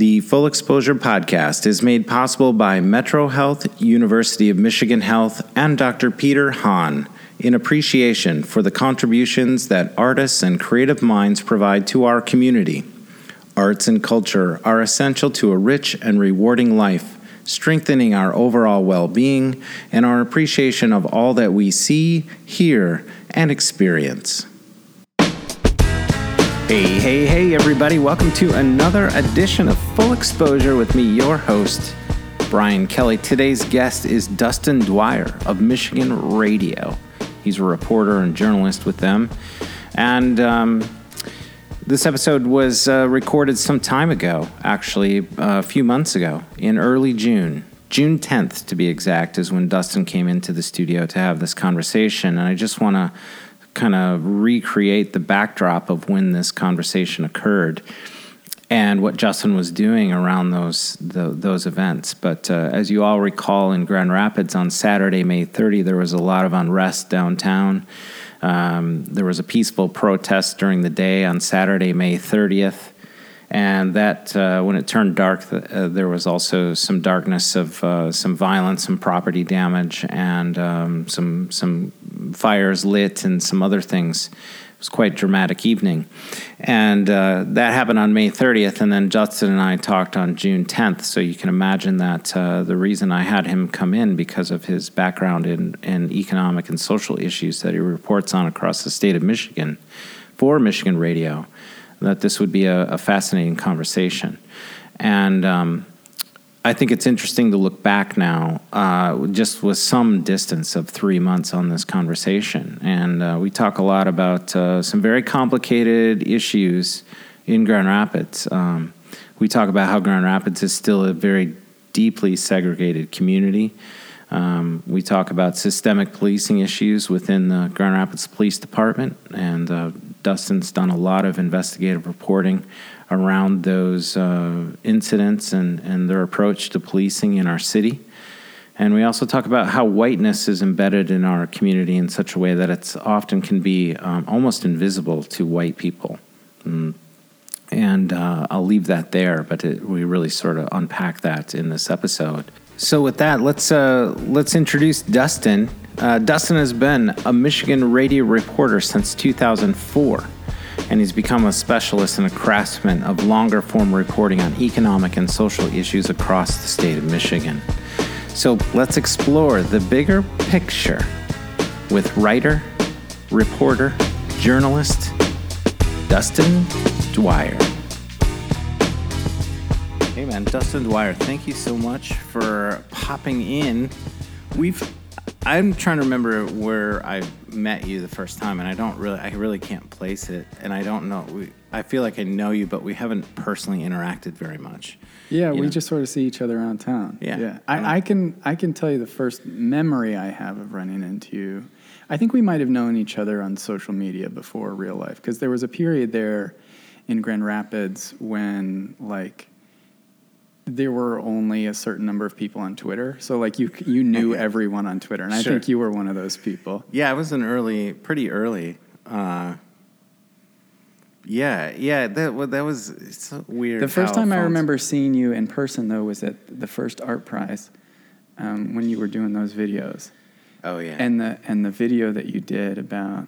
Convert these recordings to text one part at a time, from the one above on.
The Full Exposure Podcast is made possible by Metro Health, University of Michigan Health, and Dr. Peter Hahn in appreciation for the contributions that artists and creative minds provide to our community. Arts and culture are essential to a rich and rewarding life, strengthening our overall well being and our appreciation of all that we see, hear, and experience. Hey, hey, hey, everybody. Welcome to another edition of Full Exposure with me, your host, Brian Kelly. Today's guest is Dustin Dwyer of Michigan Radio. He's a reporter and journalist with them. And um, this episode was uh, recorded some time ago, actually, uh, a few months ago, in early June. June 10th, to be exact, is when Dustin came into the studio to have this conversation. And I just want to kind of recreate the backdrop of when this conversation occurred and what Dustin was doing around those the, those events. But uh, as you all recall, in Grand Rapids on Saturday, May 30, there was a lot of unrest downtown. Um, there was a peaceful protest during the day on Saturday, May 30th. And that, uh, when it turned dark, uh, there was also some darkness of uh, some violence, some property damage, and um, some some fires lit and some other things. It was quite dramatic evening, and uh, that happened on May 30th. And then Dustin and I talked on June 10th. So you can imagine that uh, the reason I had him come in because of his background in, in economic and social issues that he reports on across the state of Michigan for Michigan Radio that this would be a, a fascinating conversation. And um, I think it's interesting to look back now, uh, just with some distance of three months on this conversation. And uh, we talk a lot about uh, some very complicated issues in Grand Rapids. Um, we talk about how Grand Rapids is still a very deeply segregated community. Um, we talk about systemic policing issues within the Grand Rapids Police Department, and uh, Dustin's done a lot of investigative reporting around those uh, incidents and, and their approach to policing in our city. And we also talk about how whiteness is embedded in our community in such a way that it's often can be um, almost invisible to white people. Mm. And uh, I'll leave that there, but it, we really sort of unpack that in this episode. So with that, let's uh, let's introduce Dustin. Uh, Dustin has been a Michigan radio reporter since 2004, and he's become a specialist and a craftsman of longer form reporting on economic and social issues across the state of Michigan. So let's explore the bigger picture with writer, reporter, journalist Dustin Dwyer. Hey man, Dustin Dwyer, thank you so much for popping in. We've I'm trying to remember where I met you the first time and I don't really I really can't place it and I don't know we, I feel like I know you but we haven't personally interacted very much. Yeah, we know? just sort of see each other around town. Yeah. yeah. I, I can I can tell you the first memory I have of running into you. I think we might have known each other on social media before real life because there was a period there in Grand Rapids when like there were only a certain number of people on Twitter. So like you you knew Okay. everyone on Twitter, and I think you were one of those people. Yeah, I was an early, pretty early. Uh, yeah, yeah, that that was it's so weird. The first time I remember seeing you in person though was at the first ArtPrize um, when you were doing those videos. Oh yeah, and the and the video that you did about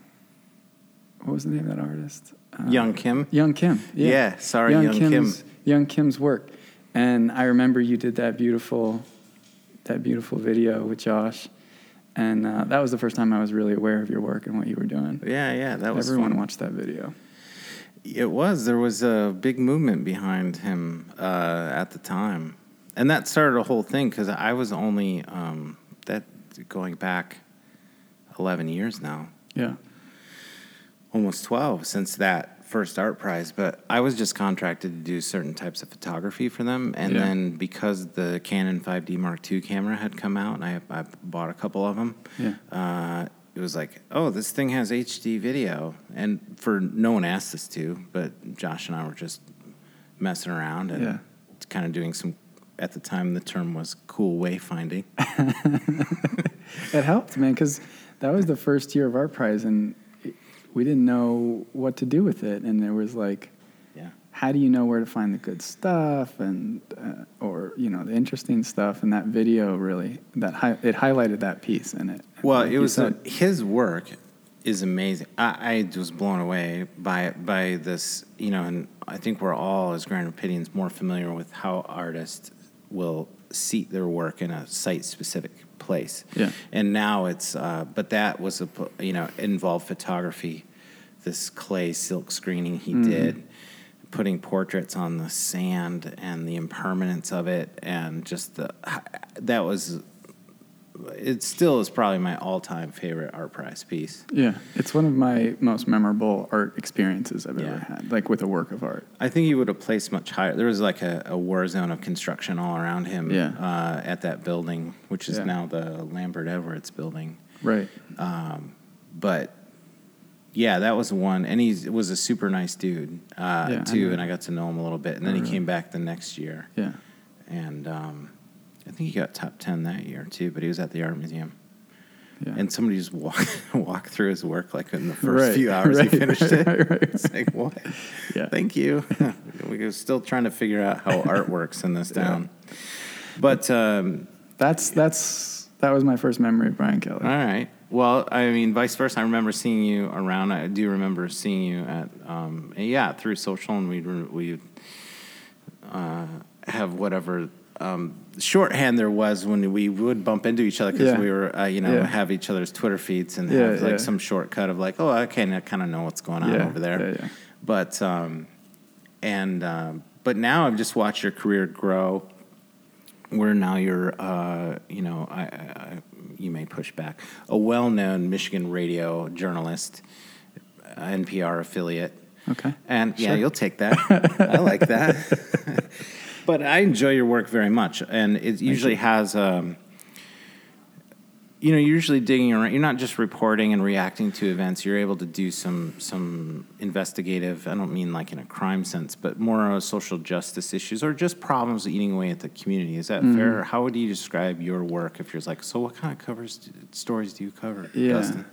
what was the name of that artist? Uh, Young Kim. Young Kim. Yeah, Yeah, sorry, Young Kim. Kim's, Young Kim's work, and I remember you did that beautiful, that beautiful video with Josh, and uh, that was the first time I was really aware of your work and what you were doing. Yeah, yeah, that was Everyone fun. watched that video. It was. There was a big movement behind him uh, at the time, and that started a whole thing because I was only um, that going back eleven years now, Yeah. almost twelve since that first ArtPrize. But I was just contracted to do certain types of photography for them, and Yeah. then because the Canon 5D Mark II camera had come out, and I, I bought a couple of them. Yeah. uh, it was like, oh, this thing has HD video, and for no one asked us to, but Josh and I were just messing around and Yeah. kind of doing some. At the time, the term was cool wayfinding. It helped, man, because that was the first year of ArtPrize, and we didn't know what to do with it, and there was like Yeah. how do you know where to find the good stuff and uh, or you know the interesting stuff and that video really that hi- it highlighted that piece in it Well, Like it was said, his work is amazing. I, I was blown away by by this, you know, and I think we're all as Grand Rapidians more familiar with how artists will seat their work in a site specific place. Yeah. And now it's, uh, but that was a, you know, involved photography. This clay silk screening he Mm-hmm. did, putting portraits on the sand and the impermanence of it, and just the that was. It still is probably my all-time favorite ArtPrize piece. yeah it's one of my most memorable art experiences i've ever had like with a work of art I think he would have placed much higher. There was like a, a war zone of construction all around him Yeah. uh, at that building, which is Yeah. now the Lambert Edwards building. right But yeah, that was one. And he was a super nice dude, uh, Yeah, I too. know. And I got to know him a little bit. And then Oh, he really? came back the next year. yeah And um, I think he got top 10 that year, too. But he was at the Art Museum. yeah And somebody just walk, walk through his work like in the first Right, few hours right, he finished right, it. right. It's like, what? Yeah. Thank you. We're still trying to figure out how art works in this town. But, um, that's that's that was my first memory of brian kelly all right. Well, I mean, vice versa. I remember seeing you around. I do remember seeing you at, um, yeah, through social, and we'd, we uh, have whatever um, shorthand there was when we would bump into each other because Yeah. we were, uh, you know, Yeah. have each other's Twitter feeds and Yeah, have like some shortcut of like, oh, okay, I kind of know what's going on over there. But um, and um, but now I've just watched your career grow. Where now you're, uh, you know, I, I, you may push back, a well-known Michigan radio journalist, uh, NPR affiliate. Okay. And yeah, Sure. you'll take that. I like that. but I enjoy your work very much, and it usually has. Um, you know, you're usually digging around. You're not just reporting and reacting to events. You're able to do some some investigative. I don't mean like in a crime sense, but more of social justice issues or just problems eating away at the community. Is that fair? How would you describe your work if you're like, so what kind of covers stories do you cover, Yeah. Dustin?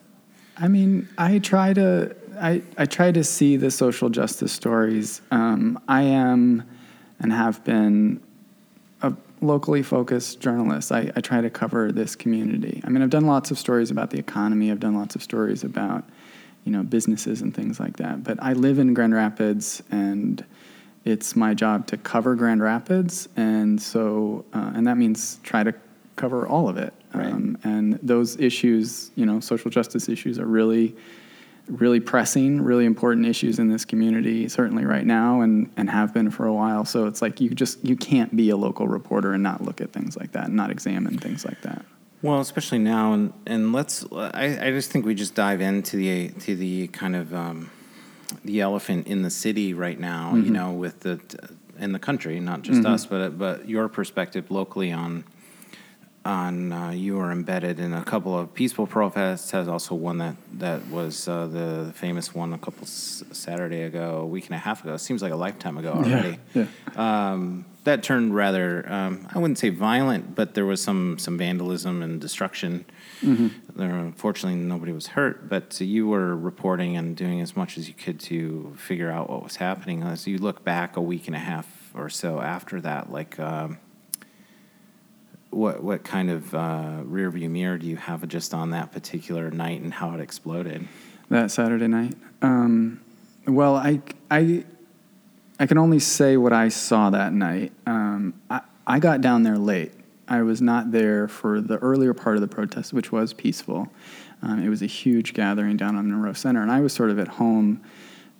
I mean, I try to I, I try to see the social justice stories. Um, I am and have been a locally focused journalist. I, I try to cover this community. I mean, I've done lots of stories about the economy. I've done lots of stories about you know businesses and things like that. But I live in Grand Rapids, and it's my job to cover Grand Rapids, and so uh, and that means try to cover all of it. Right. Um, and those issues, you know, social justice issues are really, really pressing, really important issues in this community, certainly right now and, and have been for a while. So it's like you just, you can't be a local reporter and not look at things like that and not examine things like that. Well, especially now, and and let's. I, I just think we just dive into the to the kind of um, the elephant in the city right now. You know, with the in the country, not just us, but but your perspective locally on on uh, you are embedded in a couple of peaceful protests. Has also one that that was uh, the famous one a couple s- Saturday ago, a week and a half ago. It Seems like a lifetime ago already Yeah. um, that turned rather um, I wouldn't say violent, but there was some some vandalism and destruction. There, unfortunately, nobody was hurt, but you were reporting and doing as much as you could to figure out what was happening. As you look back a week and a half or so after that, like. Um, what what kind of uh, rear view mirror do you have just on that particular night and how it exploded? that Saturday night. Um, well, I, I, I can only say what I saw that night. Um, I, I got down there late. I was not there for the earlier part of the protest, which was peaceful. Um, it was a huge gathering down on Monroe Center, and I was sort of at home,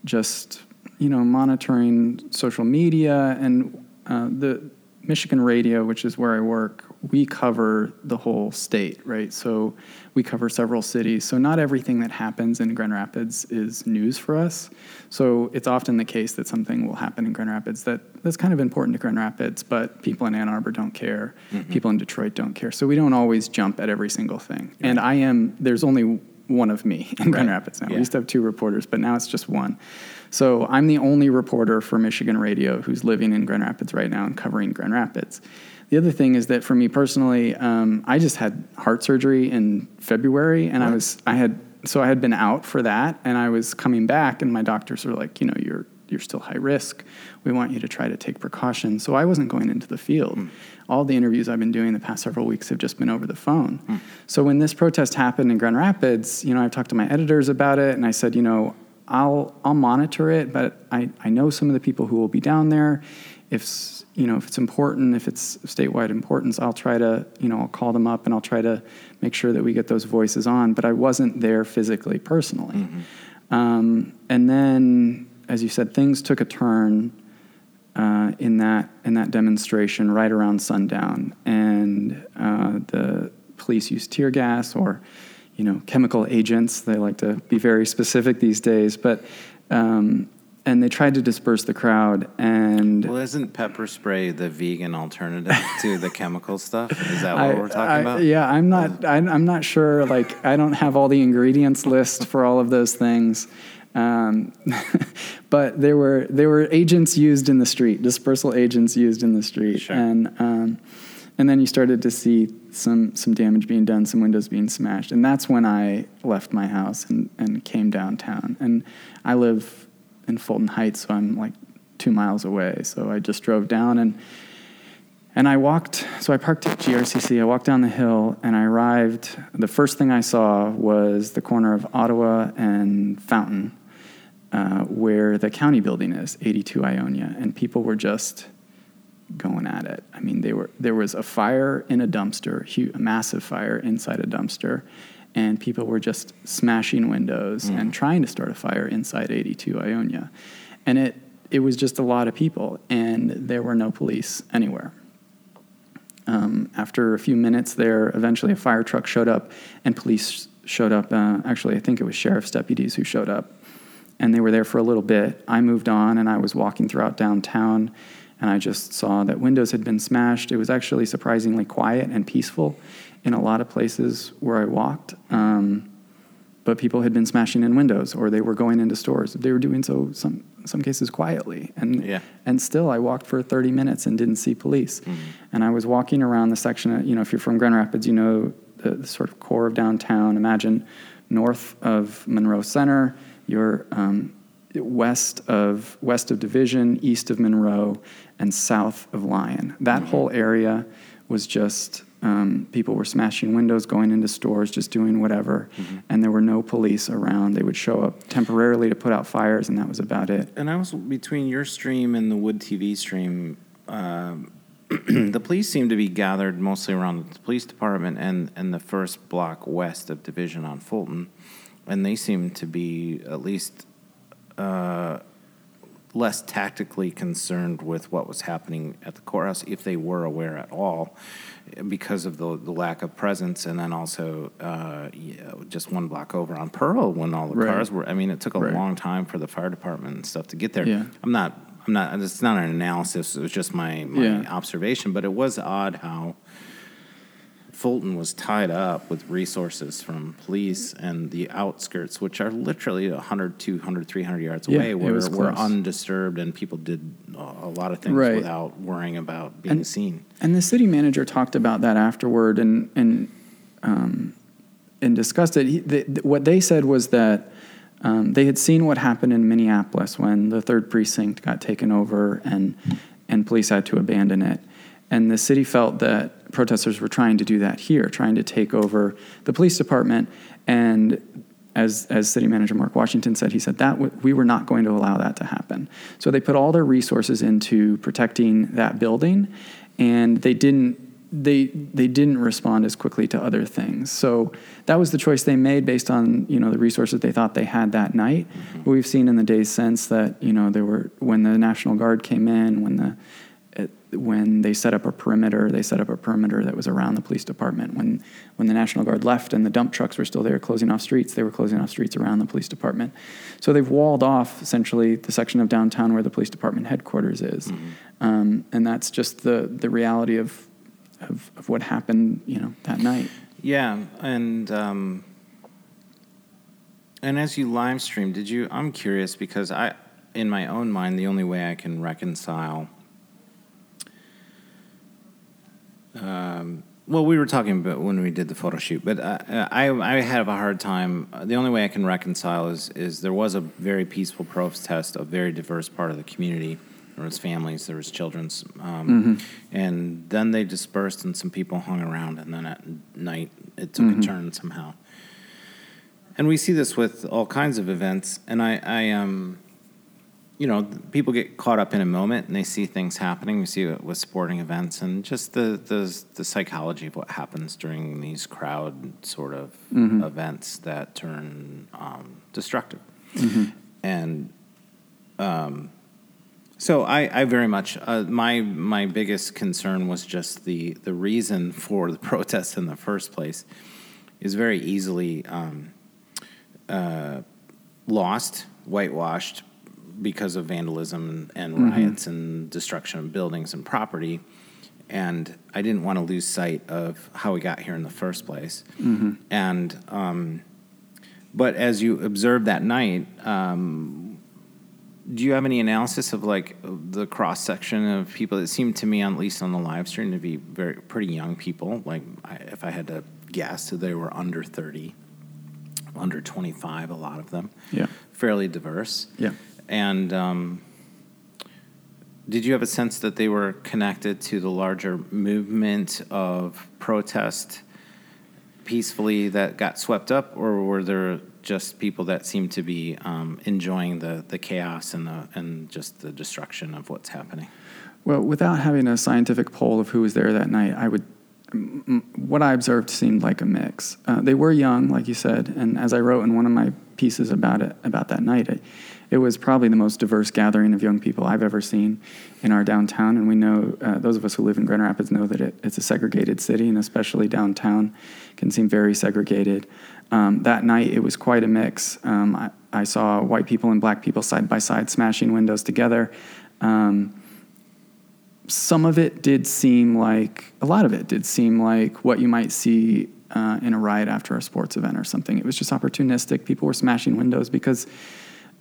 just you know, monitoring social media and uh, the Michigan radio, which is where I work. We cover the whole state, right? So we cover several cities. So not everything that happens in Grand Rapids is news for us. So it's often the case that something will happen in Grand Rapids that, that's kind of important to Grand Rapids, but people in Ann Arbor don't care. Mm-hmm. People in Detroit don't care. So we don't always jump at every single thing. And I am, there's only one of me in Grand Rapids now. Yeah. We used to have two reporters, but now it's just one. So I'm the only reporter for Michigan Radio who's living in Grand Rapids right now and covering Grand Rapids. The other thing is that for me personally, um, I just had heart surgery in February, and I was I had so I had been out for that, and I was coming back, and my doctors were like, you know, you're you're still high risk. We want you to try to take precautions. So I wasn't going into the field. Mm. All the interviews I've been doing the past several weeks have just been over the phone. Mm. So when this protest happened in Grand Rapids, you know, I talked to my editors about it and I said, you know, I'll I'll monitor it, but I, I know some of the people who will be down there. If you know if it's important, if it's statewide importance, I'll try to you know I'll call them up and I'll try to make sure that we get those voices on. But I wasn't there physically, personally. Mm-hmm. Um, and then, as you said, things took a turn uh, in that in that demonstration right around sundown, and uh, the police used tear gas or you know, chemical agents. They like to be very specific these days, but um, and they tried to disperse the crowd. And well, isn't pepper spray the vegan alternative to the chemical stuff? Is that what I, we're talking I, about? Yeah, I'm not. I, I'm not sure. Like, I don't have all the ingredients list for all of those things. Um, but there were there were agents used in the street, dispersal agents used in the street, sure. and um, and then you started to see some some damage being done, some windows being smashed, and that's when I left my house and, and came downtown. And I live in Fulton Heights, so I'm like two miles away. So I just drove down and and I walked. So I parked at GRCC. I walked down the hill and I arrived. The first thing I saw was the corner of Ottawa and Fountain, uh, where the county building is, 82 Ionia, and people were just going at it. I mean, they were there was a fire in a dumpster, a massive fire inside a dumpster, and people were just smashing windows mm. and trying to start a fire inside 82 Ionia, and it it was just a lot of people, and there were no police anywhere. Um, after a few minutes there, eventually a fire truck showed up, and police showed up. Uh, actually, I think it was sheriff's deputies who showed up, and they were there for a little bit. I moved on, and I was walking throughout downtown and I just saw that windows had been smashed. It was actually surprisingly quiet and peaceful in a lot of places where I walked. Um, but people had been smashing in windows or they were going into stores. They were doing so some some cases quietly. And yeah. and still I walked for 30 minutes and didn't see police. Mm-hmm. And I was walking around the section of, you know, if you're from Grand Rapids, you know the, the sort of core of downtown. Imagine north of Monroe Center, you're um, west of west of Division, east of Monroe, and south of Lyon. That mm-hmm. whole area was just um, people were smashing windows, going into stores, just doing whatever, mm-hmm. and there were no police around. They would show up temporarily to put out fires, and that was about it. And I was between your stream and the WOOD TV stream. Um, the police seemed to be gathered mostly around the police department and, and the first block west of Division on Fulton, and they seemed to be at least uh, less tactically concerned with what was happening at the courthouse, if they were aware at all, because of the, the lack of presence, and then also uh, yeah, just one block over on Pearl when all the right. cars were. I mean, it took a right. long time for the fire department and stuff to get there. Yeah. I'm not. I'm not. It's not an analysis. It was just my, my yeah. observation. But it was odd how Fulton was tied up with resources from police and the outskirts, which are literally 100, 200, 300 yards yeah, away, were, were undisturbed and people did a lot of things right. without worrying about being and, seen. And the city manager talked about that afterward and, and, um, and discussed it. He, the, the, what they said was that um, they had seen what happened in Minneapolis when the third precinct got taken over and, and police had to abandon it. And the city felt that protesters were trying to do that here, trying to take over the police department. And as, as city manager Mark Washington said, he said that w- we were not going to allow that to happen. So they put all their resources into protecting that building, and they didn't they they didn't respond as quickly to other things. So that was the choice they made based on you know the resources they thought they had that night. Mm-hmm. We've seen in the days since that you know there were when the National Guard came in, when the when they set up a perimeter, they set up a perimeter that was around the police department. When, when the National Guard left and the dump trucks were still there closing off streets, they were closing off streets around the police department. So they've walled off essentially the section of downtown where the police department headquarters is. Mm-hmm. Um, and that's just the, the reality of, of, of, what happened, you know, that night. Yeah. And, um, and as you live stream, did you, I'm curious because I, in my own mind, the only way I can reconcile um, Well, we were talking about when we did the photo shoot, but uh, I I have a hard time. The only way I can reconcile is is there was a very peaceful protest, a very diverse part of the community. There was families, there was children's, um, and then they dispersed and some people hung around, and then at night it took a turn somehow. And we see this with all kinds of events, and I, I um, you know, people get caught up in a moment and they see things happening. We see it with sporting events and just the the, the psychology of what happens during these crowd sort of events that turn um, destructive. And um, so I, I very much uh, my my biggest concern was just the the reason for the protests in the first place is very easily um, uh, lost, whitewashed because of vandalism and riots and destruction of buildings and property. And I didn't want to lose sight of how we got here in the first place. And um, but as you observed that night, um, do you have any analysis of like the cross section of people? It seemed to me, at least on the live stream, to be very pretty young people. Like I, if I had to guess, they were under thirty, under twenty-five. A lot of them, Yeah. fairly diverse. Yeah. And um, did you have a sense that they were connected to the larger movement of protest peacefully that got swept up, or were there just people that seemed to be um, enjoying the, the chaos and the and just the destruction of what's happening? Well, without having a scientific poll of who was there that night, I would. What I observed seemed like a mix. Uh, they were young, like you said, and as I wrote in one of my pieces about it about that night, it, it was probably the most diverse gathering of young people I've ever seen in our downtown. And we know uh, those of us who live in Grand Rapids know that it, it's a segregated city, and especially downtown can seem very segregated. Um, that night, it was quite a mix. Um, I, I saw white people and black people side by side smashing windows together. Um, some of it did seem like a lot of it did seem like what you might see uh, in a riot after a sports event or something. It was just opportunistic. People were smashing windows because,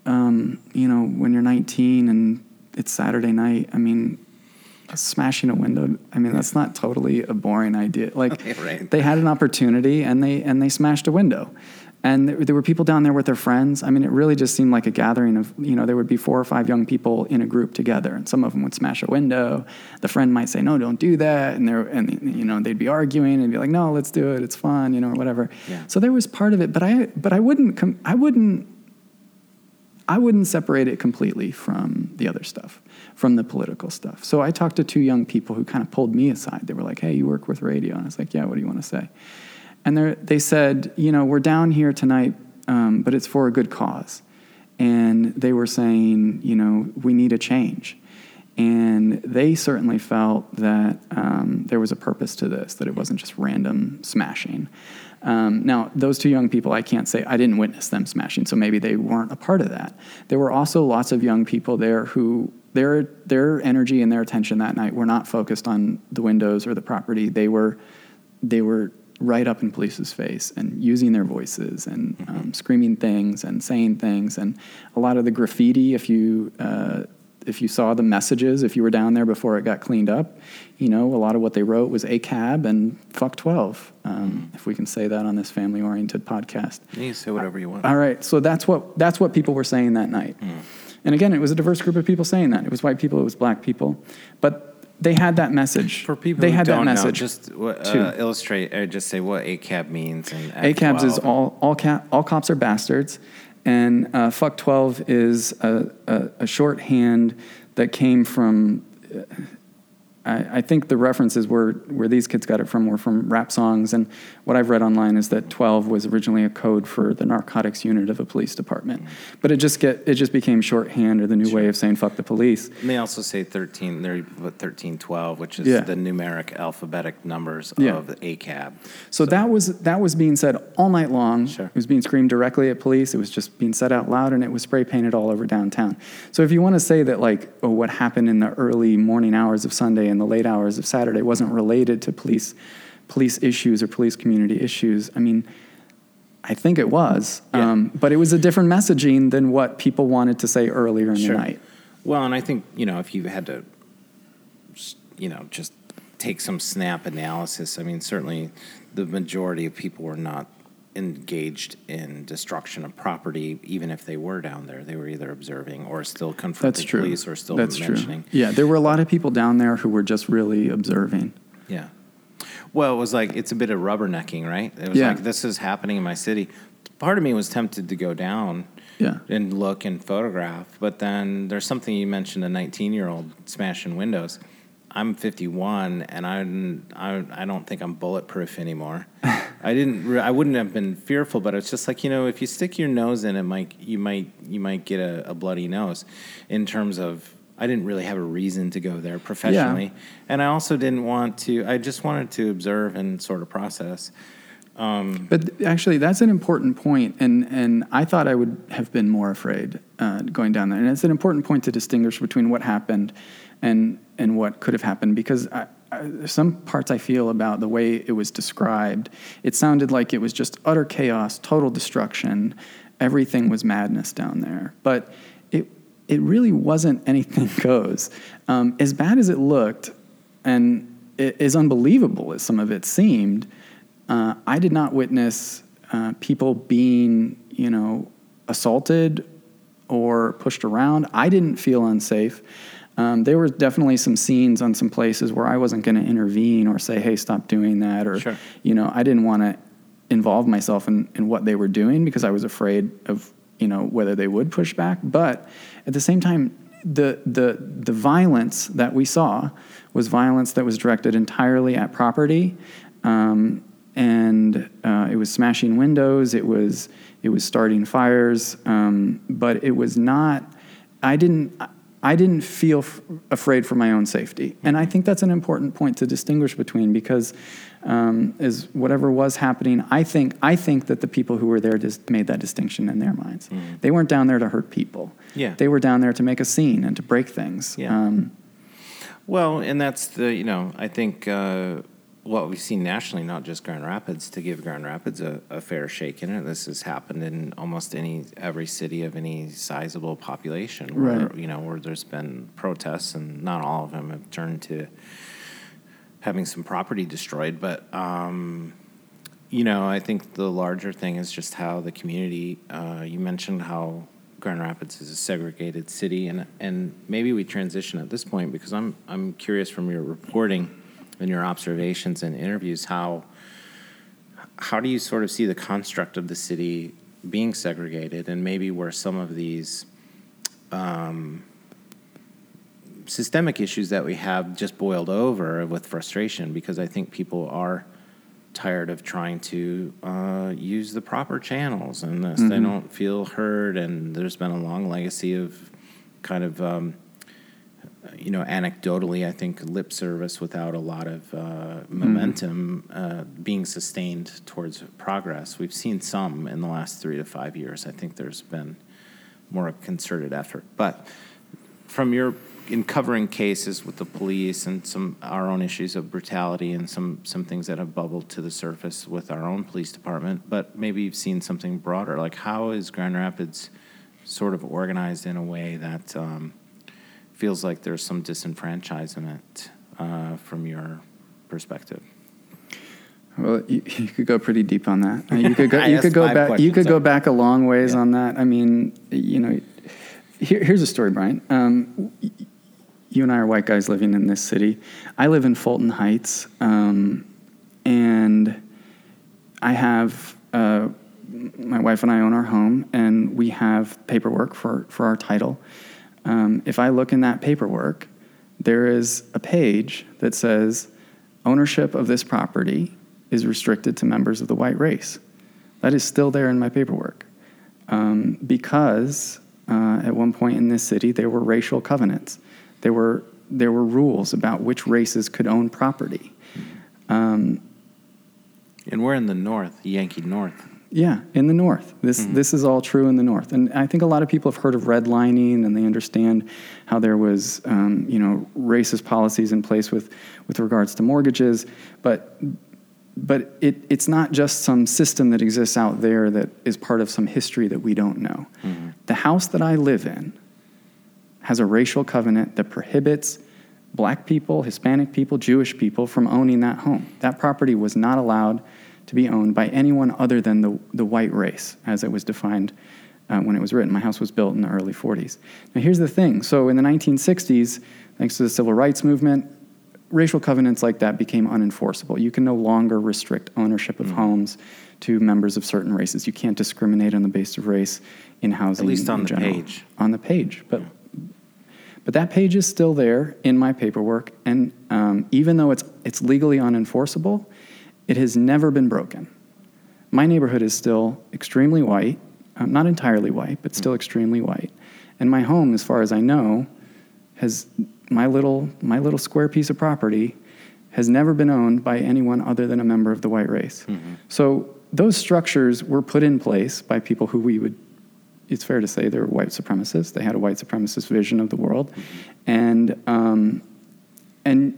um, you know, when you're 19 and it's Saturday night, I mean, smashing a window. I mean, that's not totally a boring idea. Like Right. they had an opportunity and they and they smashed a window. And there, were people down there with their friends. I mean, it really just seemed like a gathering of, you know, there would be four or five young people in a group together, and some of them would smash a window. The friend might say, "No, don't do that," and they're, and you know, they'd be arguing and be like, "No, let's do it. It's fun," you know, or whatever. Yeah. So there was part of it, but I, but I wouldn't, com- I wouldn't I wouldn't separate it completely from the other stuff, from the political stuff. So I talked to two young people who kind of pulled me aside. They were like, "Hey, you work with radio?" And I was like, "Yeah. What do you want to say?" And they said, "You know, we're down here tonight, um, but it's for a good cause." And they were saying, "You know, we need a change." And they certainly felt that um, there was a purpose to this, that it wasn't just random smashing. Um, now, those two young people, I can't say, I didn't witness them smashing, so maybe they weren't a part of that. There were also lots of young people there who their, their energy and their attention that night were not focused on the windows or the property. They were, they were right up in police's face and using their voices and um, screaming things and saying things. And a lot of the graffiti, if you, uh, if you saw the messages, if you were down there before it got cleaned up, you know, a lot of what they wrote was ACAB and fuck 12, um, if we can say that on this family oriented podcast. You say whatever you want. All right, so that's what that's what people were saying that night. And again, it was a diverse group of people saying that. It was white people, it was black people, but they had that message. For people they who had don't that know, message. just what, too. uh, illustrate or just say what ACAB means. And ACABs is all all all cops are bastards, and uh, fuck twelve is a, a, a shorthand that came from. uh, I, I think the references were where these kids got it from were from rap songs, and what I've read online is that twelve was originally a code for the narcotics unit of a police department, but it just get it just became shorthand or the new way of saying fuck the police. And they also say 13, they put 1312, which is Yeah. the numeric alphabetic numbers Yeah. of the ACAB. So, that was that was being said all night long. Sure. It was being screamed directly at police. It was just being said out loud, and it was spray painted all over downtown. So if you want to say that like oh, what happened in the early morning hours of Sunday and the late hours of Saturday wasn't related to police police issues or police community issues, I mean. I think it was, Yeah. um, but it was a different messaging than what people wanted to say earlier in Sure. the night. Well, and I think, you know, if you had to, you know, just take some snap analysis. I mean, certainly the majority of people were not engaged in destruction of property, even if they were down there. They were either observing or still confronting police or still That's mentioning. true. Yeah, there were a lot of people down there who were just really observing. Yeah. Well, it was like it's a bit of rubbernecking, right? It was Yeah. like this is happening in my city. Part of me was tempted to go down Yeah. and look and photograph, but then there's something you mentioned a 19 year old smashing windows. I'm 51 and I didn't, I, I don't think I'm bulletproof anymore. I didn't re- I wouldn't have been fearful, but it's just like you know if you stick your nose in it, might you might you might get a, a bloody nose. In terms of I didn't really have a reason to go there professionally, and I also didn't want to. I just wanted to observe and sort of process. But actually, that's an important point, and and I thought I would have been more afraid uh, going down there. And it's an important point to distinguish between what happened and and what could have happened because I, I, some parts I feel about the way it was described. It sounded like it was just utter chaos, total destruction. Everything was madness down there, but it it really wasn't anything goes. Um, as bad as it looked, and i- as unbelievable as some of it seemed, uh, I did not witness uh, people being, you know, assaulted or pushed around. I didn't feel unsafe. Um, there were definitely some scenes on some places where I wasn't going to intervene or say, "Hey, stop doing that," or Sure. you know, I didn't want to involve myself in, in what they were doing because I was afraid of you know whether they would push back. But at the same time, the the the violence that we saw was violence that was directed entirely at property, um, and uh, it was smashing windows. It was it was starting fires, um, but it was not. I didn't. I didn't feel f- afraid for my own safety, and I think that's an important point to distinguish between because, um, is whatever was happening. I think I think that the people who were there just made that distinction in their minds. They weren't down there to hurt people. Yeah. they were down there to make a scene and to break things. Yeah. Um, Well, and that's the you know I think uh, what we've seen nationally, not just Grand Rapids, to give Grand Rapids a, a fair shake in it. This has happened in almost any every city of any sizable population, where Right. you know where there's been protests, and not all of them have turned to having some property destroyed, but. Um, you know, I think the larger thing is just how the community. Uh, you mentioned how Grand Rapids is a segregated city, and and maybe we transition at this point because I'm I'm curious from your reporting and your observations and interviews how how do you sort of see the construct of the city being segregated, and maybe where some of these um, systemic issues that we have just boiled over with frustration because I think people are tired of trying to uh, use the proper channels and this. They don't feel heard, and there's been a long legacy of kind of. Um, you know, anecdotally, I think lip service without a lot of uh, momentum uh, being sustained towards progress. We've seen some in the last three to five years. I think there's been more concerted effort. But from your in covering cases with the police and some our own issues of brutality and some some things that have bubbled to the surface with our own police department, but maybe you've seen something broader. Like how is Grand Rapids sort of organized in a way that um, feels like there's some disenfranchisement uh, from your perspective? Well, you, you could go pretty deep on that. You could go. You could go back. You could go back a long ways Yeah. on that. I mean, you know, here, here's a story, Brian. Um, you and I are white guys living in this city. I live in Fulton Heights, um, and I have uh, my wife and I own our home, and we have paperwork for for our title. Um, if I look in that paperwork, there is a page that says ownership of this property is restricted to members of the white race. That is still there in my paperwork um, because uh, at one point in this city there were racial covenants. There were there were rules about which races could own property. Um, And we're in the north, Yankee North. Yeah, in the north. This this is all true in the north, and I think a lot of people have heard of redlining, and they understand how there was, um, you know, racist policies in place with with regards to mortgages, but but it, it's not just some system that exists out there that is part of some history that we don't know. The house that I live in has a racial covenant that prohibits black people, Hispanic people, Jewish people from owning that home. That property was not allowed to be owned by anyone other than the, the white race, as it was defined uh, when it was written. My house was built in the early 40s. Now, here's the thing so, in the 1960s, thanks to the civil rights movement, racial covenants like that became unenforceable. You can no longer restrict ownership of mm. homes to members of certain races. You can't discriminate on the basis of race in housing. At least on the general. page. On the page, but but that page is still there in my paperwork, and um, even though it's it's legally unenforceable, it has never been broken. My neighborhood is still extremely white, uh, not entirely white, but still extremely white, and my home, as far as I know, has my little my little square piece of property has never been owned by anyone other than a member of the white race. Mm-hmm. So those structures were put in place by people who we would it's fair to say they were white supremacists. They had a white supremacist vision of the world, and um, and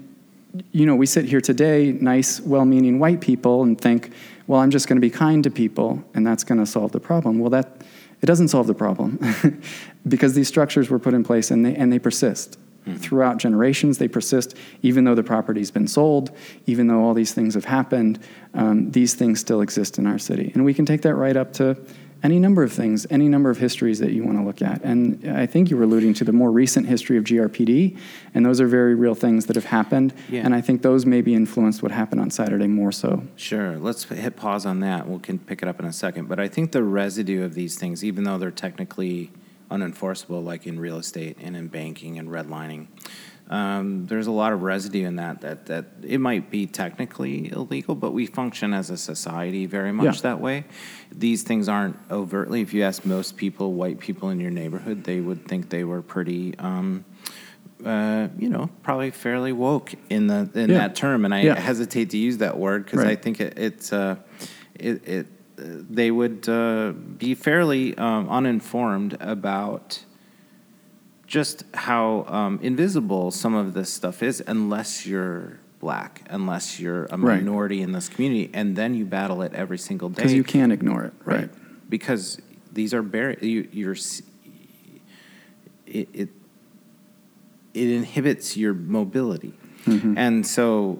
you know we sit here today, nice, well-meaning white people, and think, well, I'm just going to be kind to people, and that's going to solve the problem. Well, that it doesn't solve the problem because these structures were put in place and they and they persist. Mm-hmm. Throughout generations, they persist, even though the property's been sold, even though all these things have happened. Um, these things still exist in our city, and we can take that right up to any number of things, any number of histories that you want to look at. And I think you were alluding to the more recent history of GRPD, and those are very real things that have happened. Yeah. And I think those maybe influenced what happened on Saturday more so. Sure. Let's hit pause on that. We can pick it up in a second. But I think the residue of these things, even though they're technically unenforceable, like in real estate and in banking and redlining, um, there's a lot of residue in that, that that it might be technically illegal, but we function as a society very much yeah. that way. These things aren't overtly. If you ask most people, white people in your neighborhood, they would think they were pretty. Um, uh, you know, probably fairly woke in the in yeah. that term, and I yeah. hesitate to use that word because right. I think it, it's uh, it, it they would uh, be fairly um, uninformed about just how um, invisible some of this stuff is unless you're black, unless you're a minority right. in this community, and then you battle it every single day. Because you can't ignore it, right? right? Because these are buried. You, you're it, it, it inhibits your mobility, mm-hmm. and so.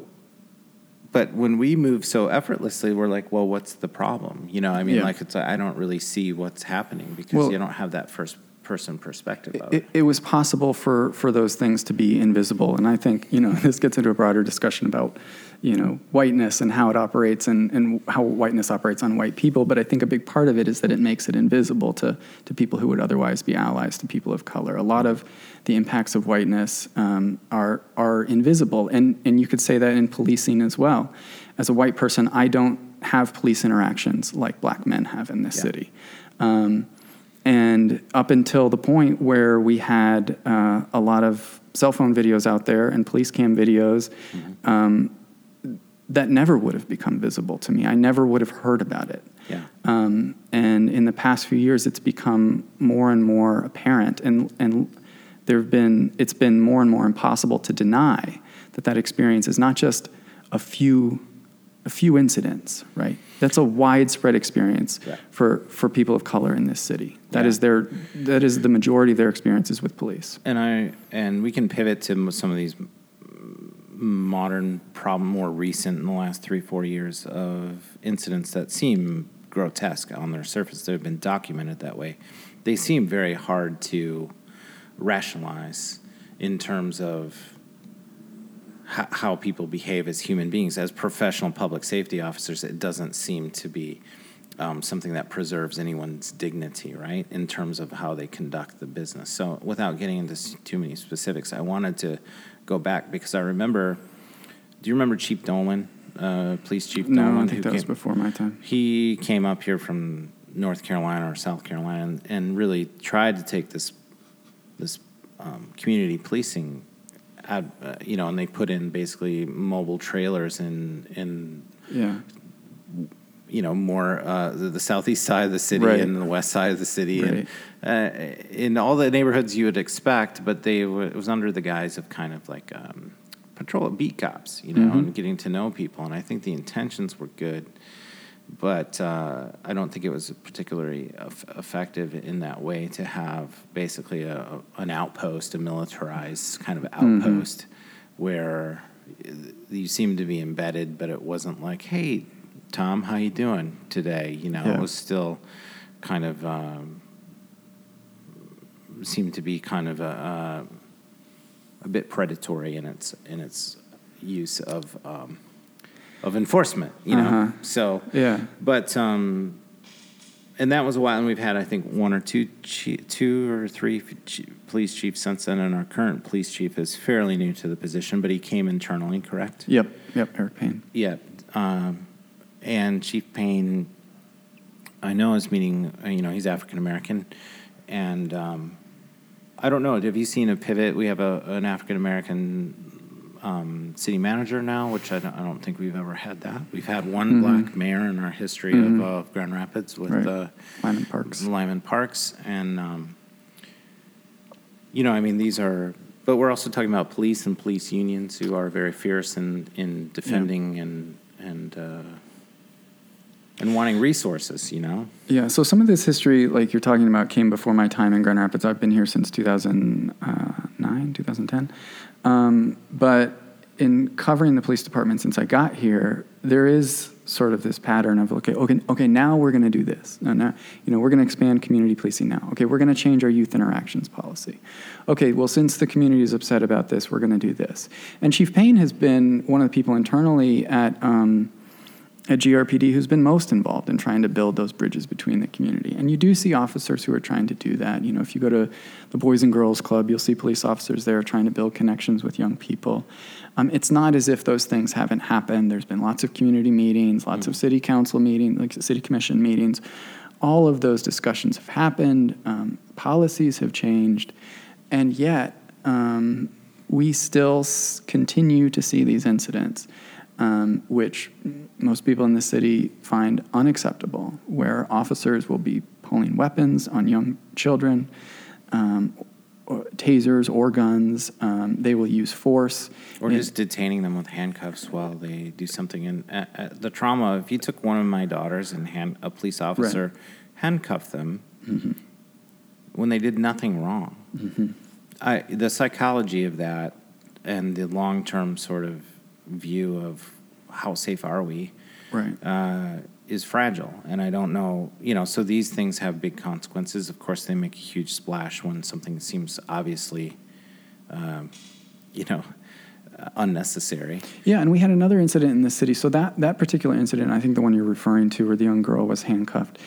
But when we move so effortlessly, we're like, well, what's the problem? You know, I mean, yeah. like it's I don't really see what's happening because well, you don't have that first person perspective of it. It was possible for, for those things to be invisible. And I think, you know, this gets into a broader discussion about, you know, whiteness and how it operates and, and how whiteness operates on white people. But I think a big part of it is that it makes it invisible to, to people who would otherwise be allies to people of color. A lot of the impacts of whiteness um, are, are invisible. And, and you could say that in policing as well. As a white person, I don't have police interactions like black men have in this yeah. city. Um, and up until the point where we had uh, a lot of cell phone videos out there and police cam videos, mm-hmm. um, that never would have become visible to me. I never would have heard about it. Yeah. Um, and in the past few years, it's become more and more apparent, and and there have been it's been more and more impossible to deny that that experience is not just a few a few incidents, right? That's a widespread experience yeah. for, for people of color in this city. That yeah. is their that is the majority of their experiences with police. And I and we can pivot to some of these modern problem, more recent in the last three four years of incidents that seem grotesque on their surface. They've been documented that way. They seem very hard to rationalize in terms of how, how people behave as human beings. As professional public safety officers, it doesn't seem to be um, something that preserves anyone's dignity, right, in terms of how they conduct the business. So, without getting into too many specifics, I wanted to go back because I remember. Do you remember Chief Dolan, uh, Police Chief no, Dolan? No, I think that came, was before my time. He came up here from North Carolina or South Carolina and, and really tried to take this this um, community policing uh, you know, and they put in basically mobile trailers in in yeah. You know, more uh, the, the, southeast side of the city right. and the west side of the city, right. and uh, in all the neighborhoods you would expect, but they w- it was under the guise of kind of like um, patrol beat cops, you know, mm-hmm. and getting to know people. And I think the intentions were good but uh, I don't think it was particularly effective in that way to have basically a, an outpost, a militarized kind of mm-hmm. outpost, where you seemed to be embedded, but it wasn't like, "Hey, Tom, how you doing today?" You know, Yeah. it was still kind of um, seemed to be kind of a, a, a bit predatory in its in its use of um, of enforcement. You know, Uh-huh. so Yeah. but um, and that was a while, and we've had I think one or two, chi- two or three police chiefs since then, and our current police chief is fairly new to the position, but he came internally, correct? Yep. Yep. Eric Payne. Yep, um, and Chief Payne, I know is meeting. uh, You know, he's African American, and um, I don't know. Have you seen a pivot? We have a, an African American um, city manager now, which I don't, I don't think we've ever had that. We've had one black mayor in our history of uh, Grand Rapids with Right. uh, Lyman Parks. Lyman Parks, and um, you know, I mean, these are. But we're also talking about police and police unions who are very fierce in in defending and and uh, and wanting resources. You know, Yeah, so some of this history, like you're talking about, came before my time in Grand Rapids. I've been here since 2009, 2010. Um, but in covering the police department since I got here, there is sort of this pattern of okay, okay, okay now we're going to do this. No, now, you know, we're going to expand community policing now. Okay, we're going to change our youth interactions policy. Okay, well, since the community is upset about this, we're going to do this. And Chief Payne has been one of the people internally at. Um, at GRPD who's been most involved in trying to build those bridges between the community. And you do see officers who are trying to do that. You know, if you go to the Boys and Girls Club, you'll see police officers there trying to build connections with young people. Um, it's not as if those things haven't happened. There's been lots of community meetings, lots of city council meetings, like city commission meetings. All of those discussions have happened. Um, policies have changed, and yet um, we still s- continue to see these incidents um, which most people in the city find unacceptable, where officers will be pulling weapons on young children, um, or tasers or guns. Um, they will use force. or And- just detaining them with handcuffs while they do something. And uh, uh, the trauma. If you took one of my daughters and hand a police officer handcuffed them when they did nothing wrong. I, the psychology of that and the long term sort of view of how safe are we right. uh, is fragile. And I don't know, you know, so these things have big consequences. Of course, they make a huge splash when something seems obviously, um, you know, uh, unnecessary. Yeah, and we had another incident in the city. So that that particular incident, I think the one you're referring to, where the young girl was handcuffed,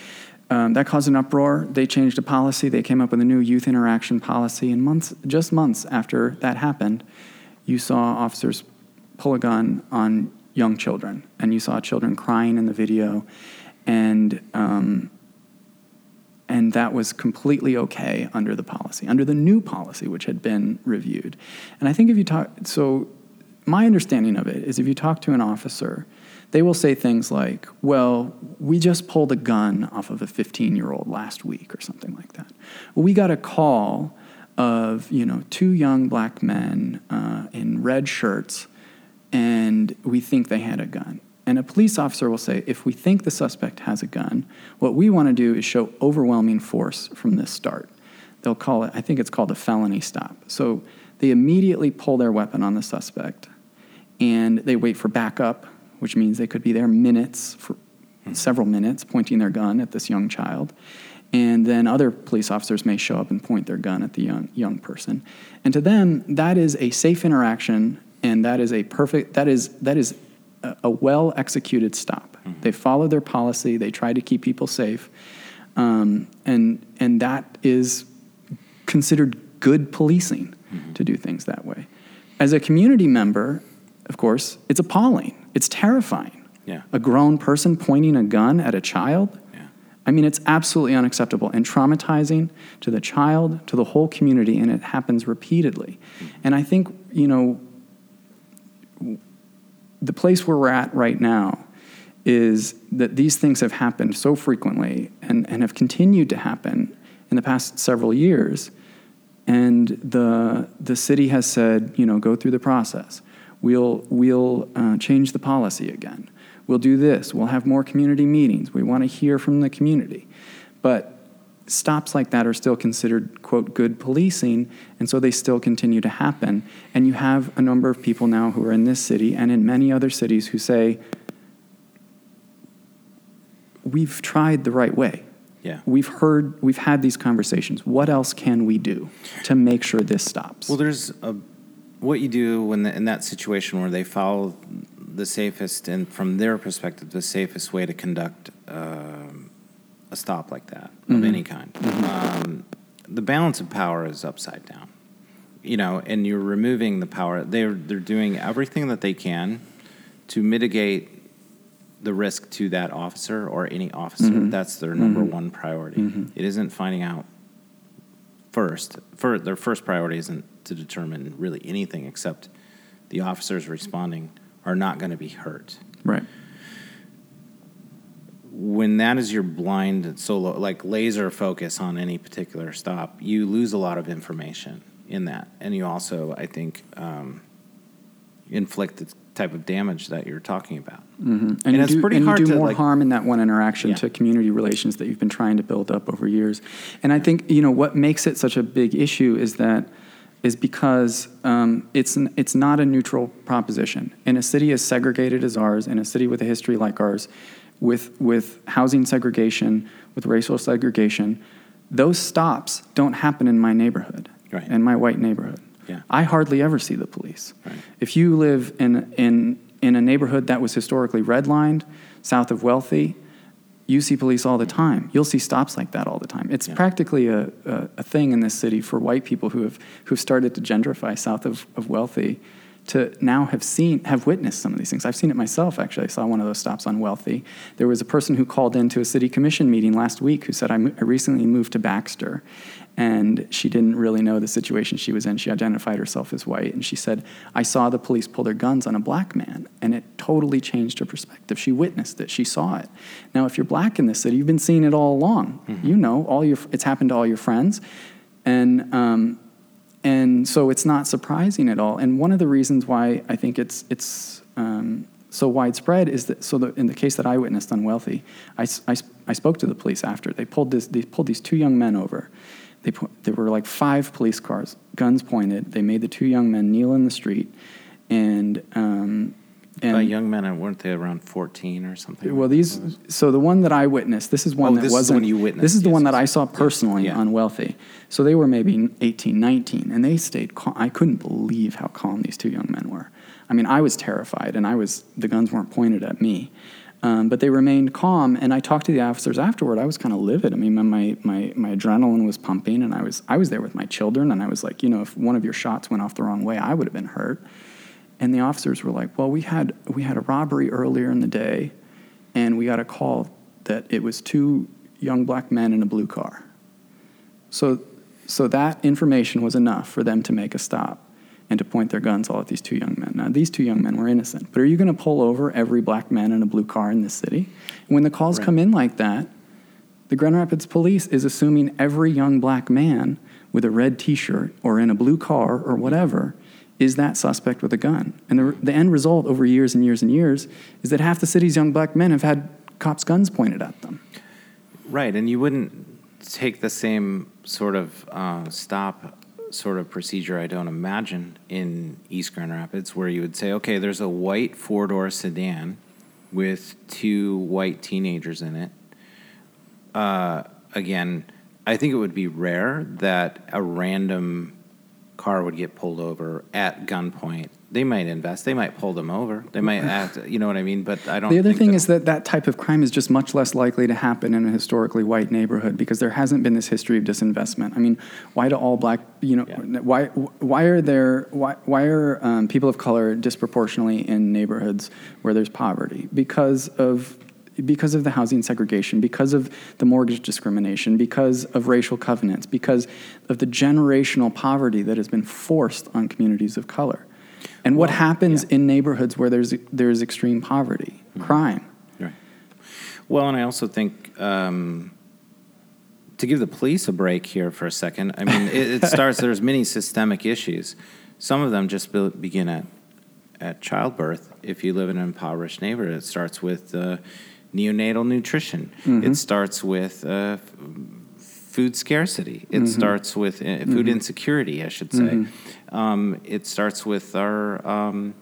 um, that caused an uproar. They changed a policy. They came up with a new youth interaction policy. And months, just months after that happened, you saw officers pull a gun on young children, and you saw children crying in the video, and um, and that was completely okay under the policy, under the new policy, which had been reviewed. And I think if you talk, so my understanding of it is if you talk to an officer, they will say things like, well, we just pulled a gun off of a 15 year old last week or something like that. We got a call of, you know, two young black men uh, in red shirts, and we think they had a gun. And a police officer will say, if we think the suspect has a gun, what we want to do is show overwhelming force from this start. They'll call it, I think it's called a felony stop. So they immediately pull their weapon on the suspect and they wait for backup, which means they could be there minutes, for several minutes, pointing their gun at this young child. And then other police officers may show up and point their gun at the young, young person. And to them, that is a safe interaction and that is a perfect, that is, that is a, a well executed stop. Mm-hmm. They follow their policy, they try to keep people safe. Um, and, and that is considered good policing mm-hmm. to do things that way. As a community member, of course, it's appalling. It's terrifying. Yeah. A grown person pointing a gun at a child. Yeah. I mean, it's absolutely unacceptable and traumatizing to the child, to the whole community, and it happens repeatedly. Mm-hmm. And I think, you know, the place where we're at right now is that these things have happened so frequently and, and have continued to happen in the past several years. And the, the city has said, you know, go through the process. We'll, we'll uh, change the policy again. We'll do this. We'll have more community meetings. We want to hear from the community. But stops like that are still considered quote good policing and so they still continue to happen. And you have a number of people now who are in this city and in many other cities who say we've tried the right way. Yeah. we've heard we've had these conversations. What else can we do to make sure this stops? Well, there's a, what you do when the, in that situation where they follow the safest and from their perspective the safest way to conduct um, a stop like that of mm-hmm. any kind. Mm-hmm. Um, the balance of power is upside down, you know, and you're removing the power. They're they're doing everything that they can to mitigate the risk to that officer or any officer. Mm-hmm. That's their number one priority. It isn't finding out first. For their first priority isn't to determine really anything except the officers responding are not going to be hurt. right When that is your blind solo, like laser focus on any particular stop, you lose a lot of information in that, and you also, I think, um, inflict the type of damage that you're talking about. and, And you it's do, pretty and hard you do to, more like- harm in that one interaction Yeah. to community relations that you've been trying to build up over years. And I think you know what makes it such a big issue is that is because um, it's an, it's not a neutral proposition. In a city as segregated as ours, in a city with a history like ours, with with housing segregation, with racial segregation, those stops don't happen in my neighborhood, Right. in my white neighborhood. Yeah. I hardly ever see the police. Right. If you live in, in, in a neighborhood that was historically redlined, south of Wealthy, you see police all the time. You'll see stops like that all the time. It's Yeah. practically a, a, a thing in this city for white people who have who've started to gentrify south of, of Wealthy to now have seen have witnessed some of these things. I've seen it myself actually. I saw one of those stops on Wealthy. There was a person who called into a city commission meeting last week who said I, recently moved to Baxter and she didn't really know the situation she was in. She identified herself as white, and she said, I saw the police pull their guns on a black man, and it totally changed her perspective. She witnessed it, she saw it. Now, if you're black in this city, you've been seeing it all along. You know, all your, it's happened to all your friends. And, um, and so it's not surprising at all. And one of the reasons why I think it's, it's um, so widespread is that, so the, in the case that I witnessed on Wealthy, I, I I spoke to the police after. They pulled, this, they pulled these two young men over. They pu- there were like five police cars, guns pointed. They made the two young men kneel in the street. And, um, and By young men, weren't they around 14 or something? well, these. So the one that I witnessed, this is one Oh, that this is the wasn't. one you witnessed, This is the yes, one that I saw personally Yeah. on Wealthy. So they were maybe 18, 19, and they stayed calm. I couldn't believe how calm these two young men were. I mean, I was terrified, and I was the guns weren't pointed at me, um, but they remained calm. And I talked to the officers afterward. I was kind of livid. I mean, my, my my my adrenaline was pumping, and I was I was there with my children, and I was like, you know, if one of your shots went off the wrong way, I would have been hurt. And the officers were like, "Well, we had we had a robbery earlier in the day, and we got a call that it was two young black men in a blue car." So, so that information was enough for them to make a stop and to point their guns all at these two young men. Now, these two young men were innocent, but are you going to pull over every black man in a blue car in this city? And when the calls Right. come in like that, the Grand Rapids police is assuming every young black man with a red T-shirt or in a blue car or whatever is that suspect with a gun. And the, the end result over years and years and years is that half the city's young black men have had cops' guns pointed at them. Right, and you wouldn't take the same sort of uh, stop sort of procedure, I don't imagine, in East Grand Rapids, where you would say, okay, there's a white four door sedan with two white teenagers in it. Uh, again, I think it would be rare that a random car would get pulled over at gunpoint. They might invest. They might pull them over. They might act. You know what I mean? But I don't. The other thing that- is that that type of crime is just much less likely to happen in a historically white neighborhood because there hasn't been this history of disinvestment. I mean, why do all black, you know, Yeah. why why are there why why are um, people of color disproportionately in neighborhoods where there's poverty because of because of the housing segregation, because of the mortgage discrimination, because of racial covenants, because of the generational poverty that has been forced on communities of color. And what Well, happens yeah. in neighborhoods where there's there's extreme poverty, crime. Right. Well, and I also think um, to give the police a break here for a second. I mean, it, it starts. There's many systemic issues. Some of them just be, begin at at childbirth. If you live in an impoverished neighborhood, it starts with uh, neonatal nutrition. It starts with uh, food scarcity. It starts with uh, food insecurity, I should say. Um, it starts with our um,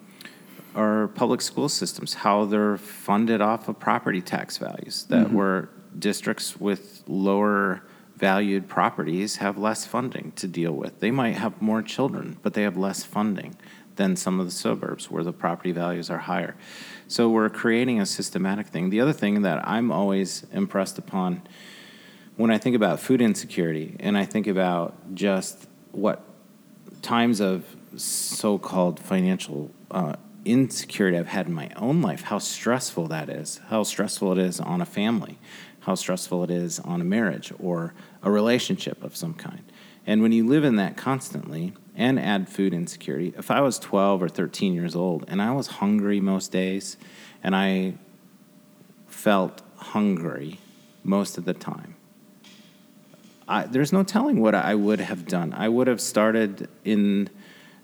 our public school systems, how they're funded off of property tax values. That where districts with lower valued properties have less funding to deal with. They might have more children, but they have less funding than some of the suburbs where the property values are higher. So we're creating a systematic thing. The other thing that I'm always impressed upon when I think about food insecurity and I think about just what times of so-called financial uh, insecurity I've had in my own life, how stressful that is, how stressful it is on a family, how stressful it is on a marriage or a relationship of some kind. And when you live in that constantly and add food insecurity, if I was 12 or 13 years old and I was hungry most days and I felt hungry most of the time, I, there's no telling what I would have done. I would have started in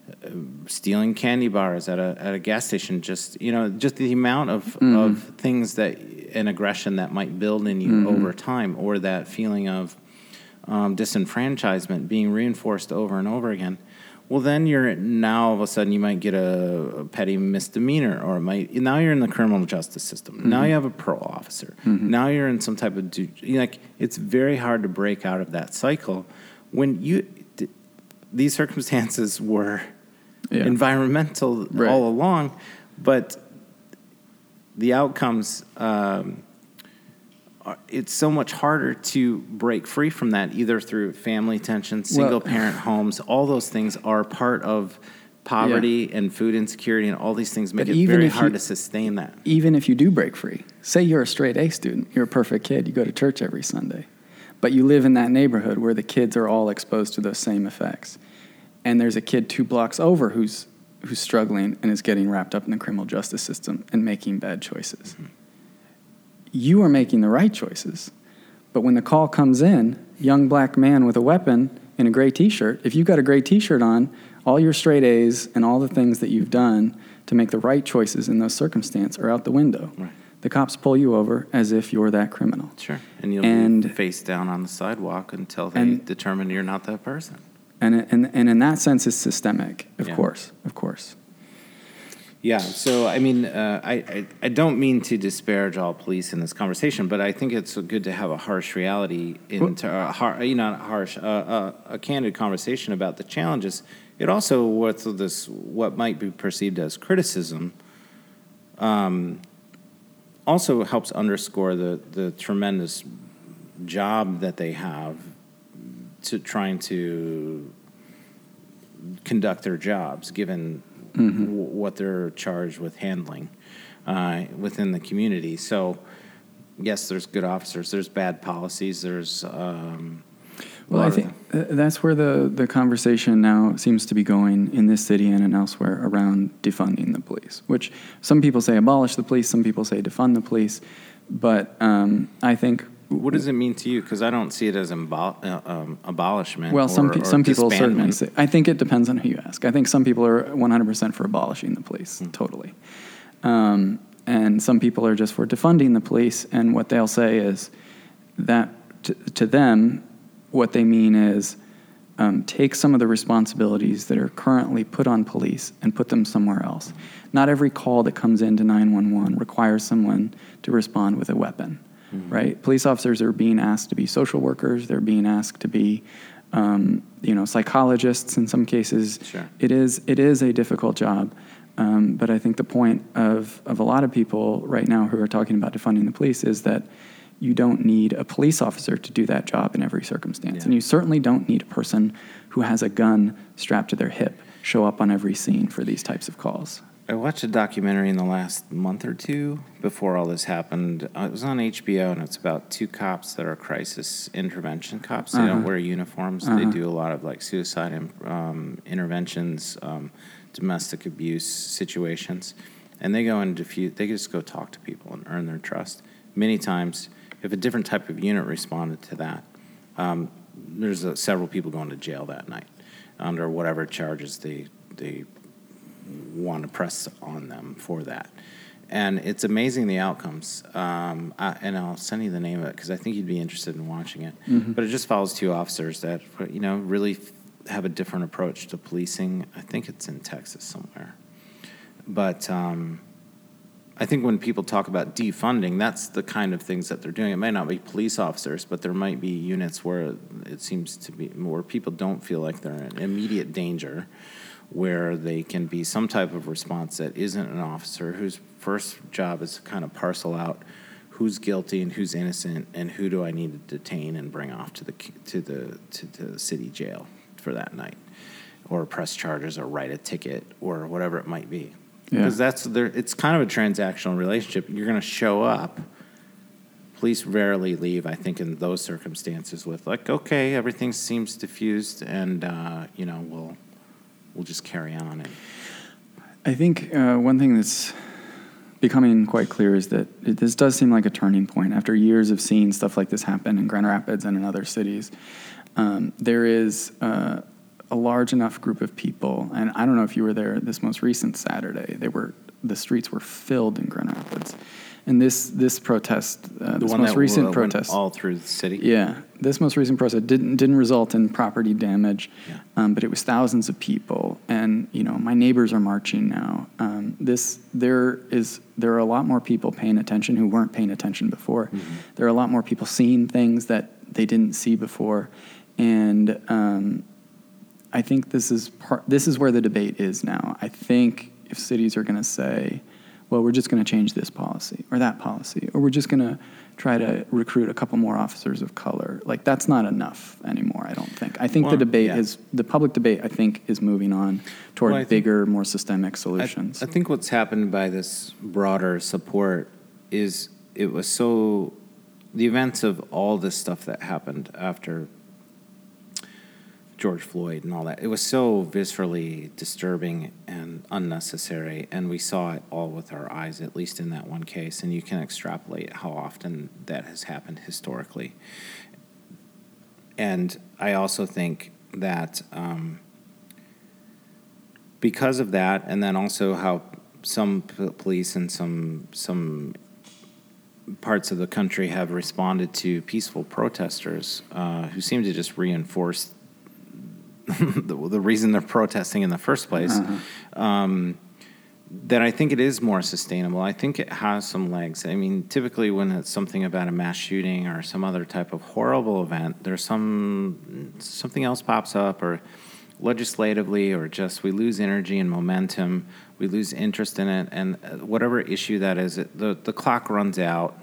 uh, stealing candy bars at a at a gas station. Just you know, just the amount of of things that an aggression that might build in you over time, or that feeling of um, disenfranchisement being reinforced over and over again. Well, then you're now all of a sudden you might get a, a petty misdemeanor, or it might now you're in the criminal justice system. Now you have a parole officer. Now you're in some type of du- like it's very hard to break out of that cycle when you th- these circumstances were Yeah. environmental Right. all along, but the outcomes. Um, it's so much harder to break free from that either through family tension, single parent homes. All those things are part of poverty and food insecurity, and all these things make But it very hard you- to sustain that. even if you do break free, say you're a straight A student, you're a perfect kid, you go to church every Sunday, but you live in that neighborhood where the kids are all exposed to those same effects. And there's a kid two blocks over who's who's struggling and is getting wrapped up in the criminal justice system and making bad choices. Mm-hmm. You are making the right choices. But when the call comes in, young black man with a weapon in a gray t-shirt, if you've got a gray t-shirt on, all your straight A's and all the things that you've done to make the right choices in those circumstances are out the window. Right. The cops pull you over as if you're that criminal. Sure, and you'll And- be face down on the sidewalk until they And- determine you're not that person. And, and, and in that sense, it's systemic, of Yeah. course, of course. Yeah. So I mean, uh, I, I I don't mean to disparage all police in this conversation, but I think it's good to have a harsh reality into a har- you know not harsh uh, uh, a candid conversation about the challenges. It also what's this what might be perceived as criticism. Um, also helps underscore the the tremendous job that they have to trying to conduct their jobs, given w- what they're charged with handling uh, within the community. So, yes, there's good officers. There's bad policies. There's um, Well, I think that's where the, the conversation now seems to be going in this city and, and elsewhere around defunding the police, which some people say abolish the police, some people say defund the police. But um, I think, What does it mean to you? Because I don't see it as embol- uh, um, abolishment. well, some, or- pe- some people certainly say, I think it depends on who you ask. I think some people are 100% for abolishing the police, Hmm. totally. Um, and some people are just for defunding the police, and what they'll say is that to, to them, what they mean is um, take some of the responsibilities that are currently put on police and put them somewhere else. Not every call that comes into 911 requires someone to respond with a weapon, right? Police officers are being asked to be social workers. They're being asked to be, um, you know, psychologists in some cases. Sure. It is it is a difficult job. Um, but I think the point of, of a lot of people right now who are talking about defunding the police is that you don't need a police officer to do that job in every circumstance. Yeah. And you certainly don't need a person who has a gun strapped to their hip show up on every scene for these types of calls. I watched a documentary in the last month or two before all this happened. Uh, it was on HBO, and it's about two cops that are crisis intervention cops. They don't Uh-huh. wear uniforms. They Uh-huh. do a lot of like suicide um, interventions, um, domestic abuse situations, and they go and diffuse. They just go talk to people and earn their trust. Many times, if a different type of unit responded to that, um, there's uh, several people going to jail that night under whatever charges they they want to press on them for that. and it's amazing the outcomes. Um, I, and I'll send you the name of it because I think you'd be interested in watching it. But it just follows two officers that you know really f- have a different approach to policing. I think it's in Texas somewhere, but. Um, I think when people talk about defunding, that's the kind of things that they're doing. It might not be police officers, but there might be units where it seems to be where people don't feel like they're in immediate danger, where they can be some type of response that isn't an officer whose first job is to kind of parcel out who's guilty and who's innocent and who do I need to detain and bring off to the to the to the city jail for that night, or press charges or write a ticket or whatever it might be Yeah. because that's there. It's kind of a transactional relationship. You're going to show up. Police rarely leave. I think in those circumstances with like, okay, everything seems diffused, and uh, you know we'll just carry on. And I think uh, one thing that's becoming quite clear is that it, this does seem like a turning point after years of seeing stuff like this happen in Grand Rapids and in other cities. Um, there is uh, a large enough group of people, and I don't know if you were there this most recent Saturday. They were the streets were filled in Grand Rapids, and this this protest, uh, the this one most recent protest, all through the city. yeah, this most recent protest didn't didn't result in property damage, Yeah. um, but it was thousands of people, and you know my neighbors are marching now. Um, this there is there are a lot more people paying attention who weren't paying attention before. There are a lot more people seeing things that they didn't see before, and um, I think this is part. This is where the debate is now. I think if cities are going to say, "Well, we're just going to change this policy or that policy," or we're just going to try to recruit a couple more officers of color, like that's not enough anymore. I don't think. I think Well, the debate yeah. is the public debate. I think is moving on toward Well, I think- bigger, more systemic I, solutions. I think what's happened by this broader support is it was so the events of all this stuff that happened after George Floyd and all that. It was so viscerally disturbing and unnecessary, and we saw it all with our eyes, at least in that one case. And you can extrapolate how often that has happened historically. And I also think that um, because of that, and then also how some police and some some parts of the country have responded to peaceful protesters uh, who seem to just reinforce the, the reason they're protesting in the first place. Um, that I think it is more sustainable. I think it has some legs. I mean, typically when it's something about a mass shooting or some other type of horrible event, there's some something else pops up, or legislatively, or just we lose energy and momentum, we lose interest in it, and uh, whatever issue that is, it, the the clock runs out.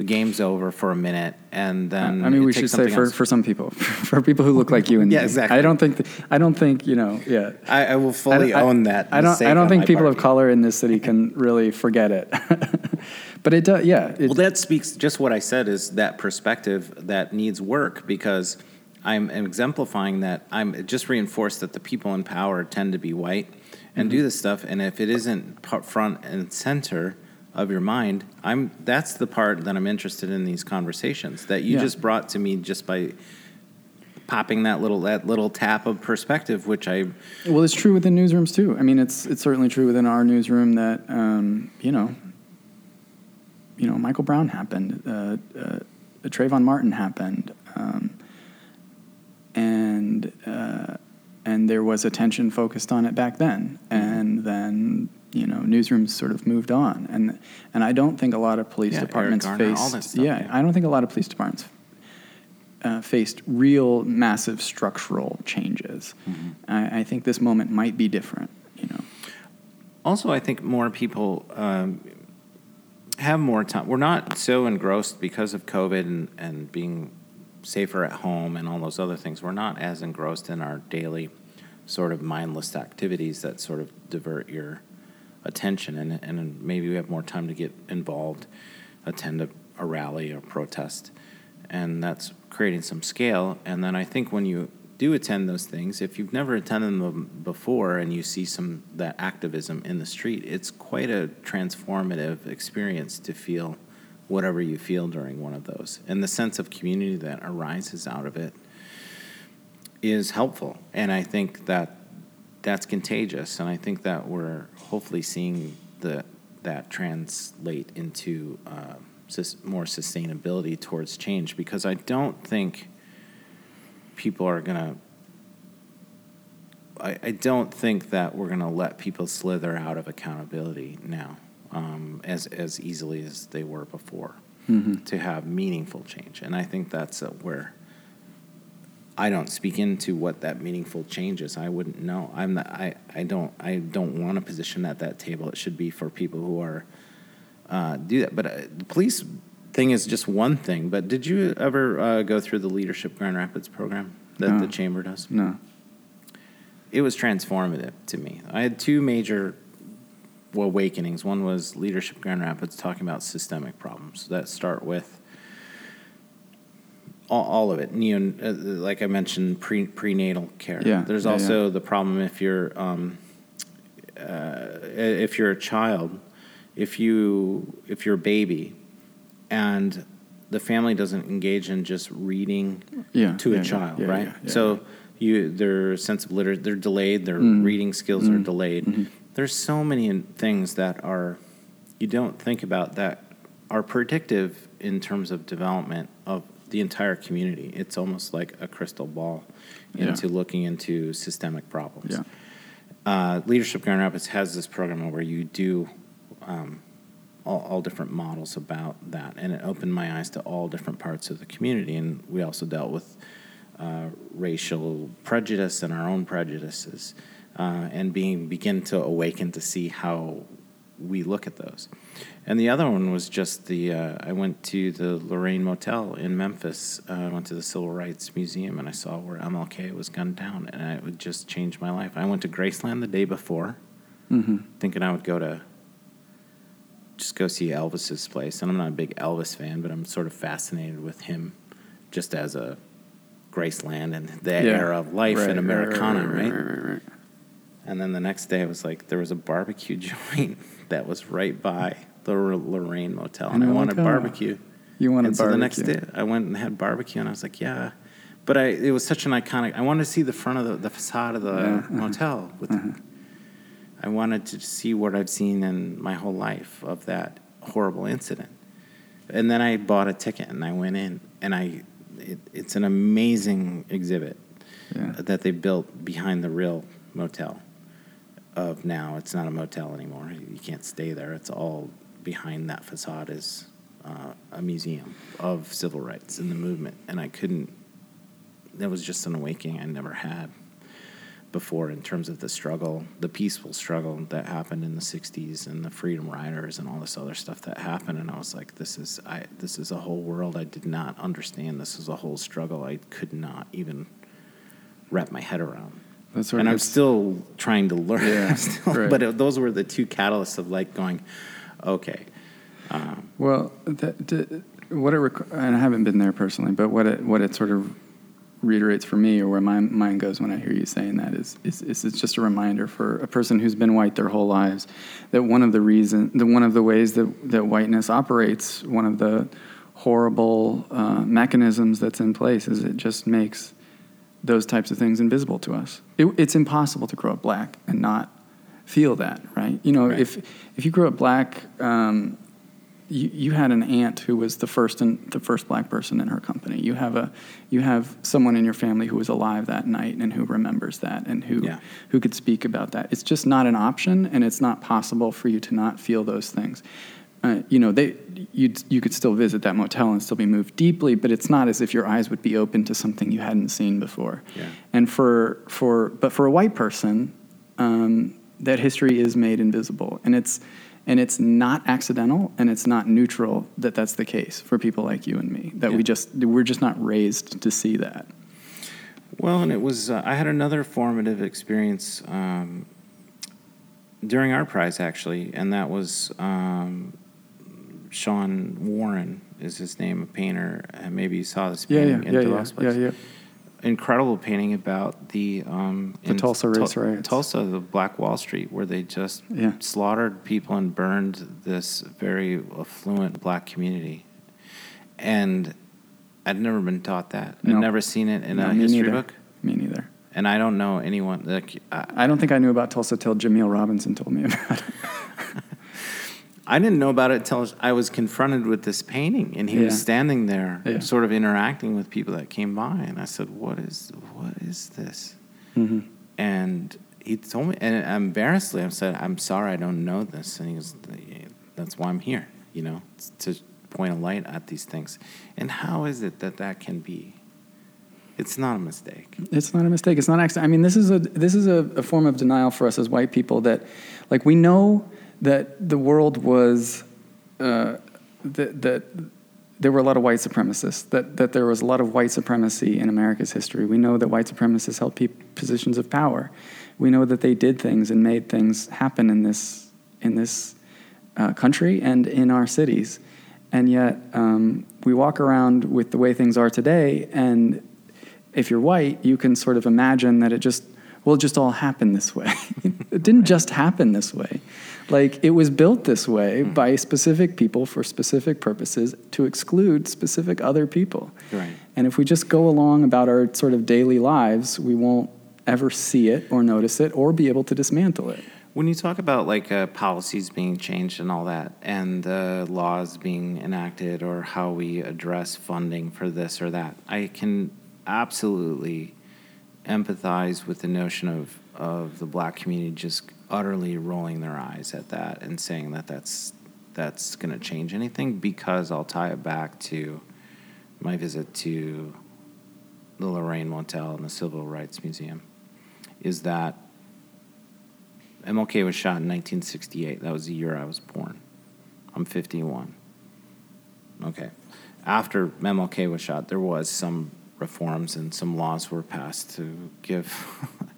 The game's over for a minute, and then I mean, we should say for, else. for some people, for people who look like you and Yeah, me. exactly. I don't think th- I don't think you know. Yeah, I, I will fully I- own that. I don't. I don't think people part. of color in this city can really forget it. but it does. Yeah. It, Well, that speaks just what I said is that perspective that needs work because I'm exemplifying that. I'm just reinforced that the people in power tend to be white and Mm-hmm. do this stuff, and if it isn't front and center of your mind, I'm that's the part that I'm interested in these conversations that you Yeah. just brought to me just by popping that little that little tap of perspective, which I Well, it's true within newsrooms too. I mean, it's it's certainly true within our newsroom that um, you know, you know, Michael Brown happened, uh, uh, Trayvon Martin happened, um, and uh, and there was attention focused on it back then, and then you know, newsrooms sort of moved on, and and I don't think a lot of police Yeah, departments Garner, all faced, stuff, yeah, yeah. I don't think a lot of police departments uh, faced real massive structural changes. Mm-hmm. I, I think this moment might be different. You know, Also, I think more people um, have more time. We're not so engrossed because of COVID and, and being safer at home and all those other things. We're not as engrossed in our daily sort of mindless activities that sort of divert your attention. And, and maybe we have more time to get involved, attend a, a rally or protest. And that's creating some scale. And then I think when you do attend those things, if you've never attended them before and you see some that activism in the street, it's quite a transformative experience to feel whatever you feel during one of those. And the sense of community that arises out of it is helpful. And I think that that's contagious. And I think that we're hopefully seeing the that translate into uh, more sustainability towards change because I don't think people are going to. I, I don't think that we're going to let people slither out of accountability now um, as, as easily as they were before Mm-hmm. to have meaningful change. And I think that's uh, where I don't speak into what that meaningful change is. I wouldn't know. I'm not, I, I don't I don't want a position at that table. It should be for people who are uh, do that. But uh, the police thing is just one thing. But did you ever uh, go through the Leadership Grand Rapids program that No. the chamber does? No. it was transformative to me. I had two major awakenings. One was Leadership Grand Rapids talking about systemic problems that start with all, all of it. Know, uh, like I mentioned, pre, prenatal care. Yeah, There's yeah, also yeah. the problem if you're um, uh, if you're a child, if you if you're a baby, and the family doesn't engage in just reading Yeah, to a child, right? so you their sense of literacy they're delayed, their Mm. reading skills are Mm. delayed. Mhm. There's so many things that are you don't think about that are predictive in terms of development of the entire community. It's almost like a crystal ball Yeah. into looking into systemic problems. Yeah. Uh, Leadership Grand Rapids has this program where you do um, all, all different models about that, and it opened my eyes to all different parts of the community. And we also dealt with uh, racial prejudice and our own prejudices, uh, and being begin to awaken to see how we look at those. And the other one was just the uh, I went to the Lorraine Motel in Memphis. Uh, I went to the Civil Rights Museum and I saw where MLK was gunned down, and it would just change my life. I went to Graceland the day before, Mm-hmm. thinking I would go to just go see Elvis's place. And I'm not a big Elvis fan, but I'm sort of fascinated with him just as a Graceland and that era of life in Americana, right, right, right. And then the next day, I was like, there was a barbecue joint that was right by the Lorraine Motel, and I And you're wanted like, oh, barbecue. You wanted and to so the next day, I went and had barbecue, and I was like, yeah. But I, it was such an iconic. I wanted to see the front of the, the facade of the Yeah, uh-huh. motel. With, I wanted to see what I've seen in my whole life of that horrible incident. And then I bought a ticket and I went in, and I, it, it's an amazing exhibit Yeah. that they built behind the real motel. Of now, it's not a motel anymore. You can't stay there. It's all behind that facade is uh, a museum of civil rights and the movement. And I couldn't. That was just an awakening I never had before in terms of the struggle, the peaceful struggle that happened in the '60s and the Freedom Riders and all this other stuff that happened. And I was like, this is I. This is a whole world I did not understand. This is a whole struggle I could not even wrap my head around That's and I'm still trying to learn. Yeah, still, right. But it, those were the two catalysts of like going, okay, um, Well, what it requ- and I haven't been there personally, but what it what it sort of reiterates for me, or where my mind goes when I hear you saying that, is is, is it's just a reminder for a person who's been white their whole lives that one of the reason, the one of the ways that that whiteness operates, one of the horrible uh, mechanisms that's in place, is it just makes those types of things invisible to us. It, it's impossible to grow up black and not feel that, right? You know, Right. if if you grew up black, um, you, you had an aunt who was the first and the first black person in her company. You have a you have someone in your family who was alive that night and who remembers that and who Yeah. who could speak about that. It's just not an option, and it's not possible for you to not feel those things. Uh, you know, they you you could still visit that motel and still be moved deeply, but it's not as if your eyes would be open to something you hadn't seen before. Yeah. And for for but for a white person, um, that history is made invisible, and it's and it's not accidental, and it's not neutral that that's the case for people like you and me. That Yeah. we just we're just not raised to see that. well, and it was. Uh, I had another formative experience um, during ArtPrize actually, and that was um, Sean Warren is his name, a painter. And maybe you saw this painting yeah, in yeah, DeVos yeah, Place. yeah, yeah. Incredible painting about the um, The Tulsa race riots. Tulsa, the Black Wall Street, where they just Yeah. slaughtered people and burned this very affluent black community. And I'd never been taught that. No. I'd never seen it in No, a history neither. book, Me neither. and I don't know anyone like. I, I don't think I knew about Tulsa till Jameel Robinson told me about it. I didn't know about it until I was confronted with this painting, and he Yeah. was standing there, Yeah. sort of interacting with people that came by, and I said, "What is what is this?" Mm-hmm. And he told me, and embarrassedly, I said, "I'm sorry, I don't know this," and he goes, "That's why I'm here, you know, to point a light at these things." And how is it that that can be? It's not a mistake. It's not a mistake. It's not accident. I mean, this is a this is a, a form of denial for us as white people that, like, we know that the world was, uh, that that there were a lot of white supremacists. That that there was a lot of white supremacy in America's history. We know that white supremacists held pe- positions of power. We know that they did things and made things happen in this in this uh, country and in our cities. And yet, um, we walk around with the way things are today, and if you're white, you can sort of imagine that it just will just all happen this way. it didn't just happen this way. Like it was built this way by specific people for specific purposes to exclude specific other people. Right. And if we just go along about our sort of daily lives, we won't ever see it or notice it or be able to dismantle it. When you talk about like uh, policies being changed and all that, and uh, laws being enacted, or how we address funding for this or that, I can absolutely empathize with the notion of of the black community just utterly rolling their eyes at that and saying that that's that's going to change anything because I'll tie it back to my visit to the Lorraine Motel and the Civil Rights Museum is that MLK was shot in 1968. That was the year I was born. I'm 51. Okay. After MLK was shot, there was some reforms and some laws were passed to give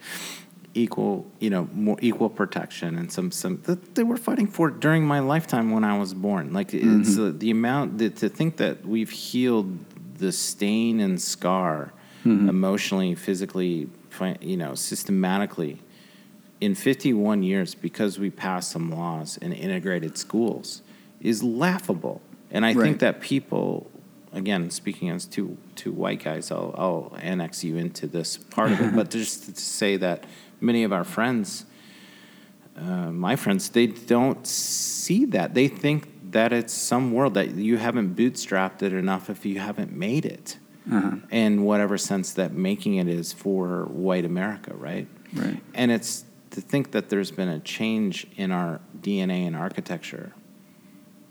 equal, you know, more equal protection and some some that they were fighting for during my lifetime when I was born. Like it's uh, the amount that to think that we've healed the stain and scar emotionally, physically, you know, systematically in 51 years because we passed some laws and integrated schools is laughable. And I Right. think that people, again, speaking as two two white guys, I'll, I'll annex you into this part of it, but just to say that many of our friends, uh, my friends, they don't see that. They think that it's some world that you haven't bootstrapped it enough if you haven't made it. Uh-huh. In whatever sense that making it is for white America, right? Right. And it's to think that there's been a change in our DNA and architecture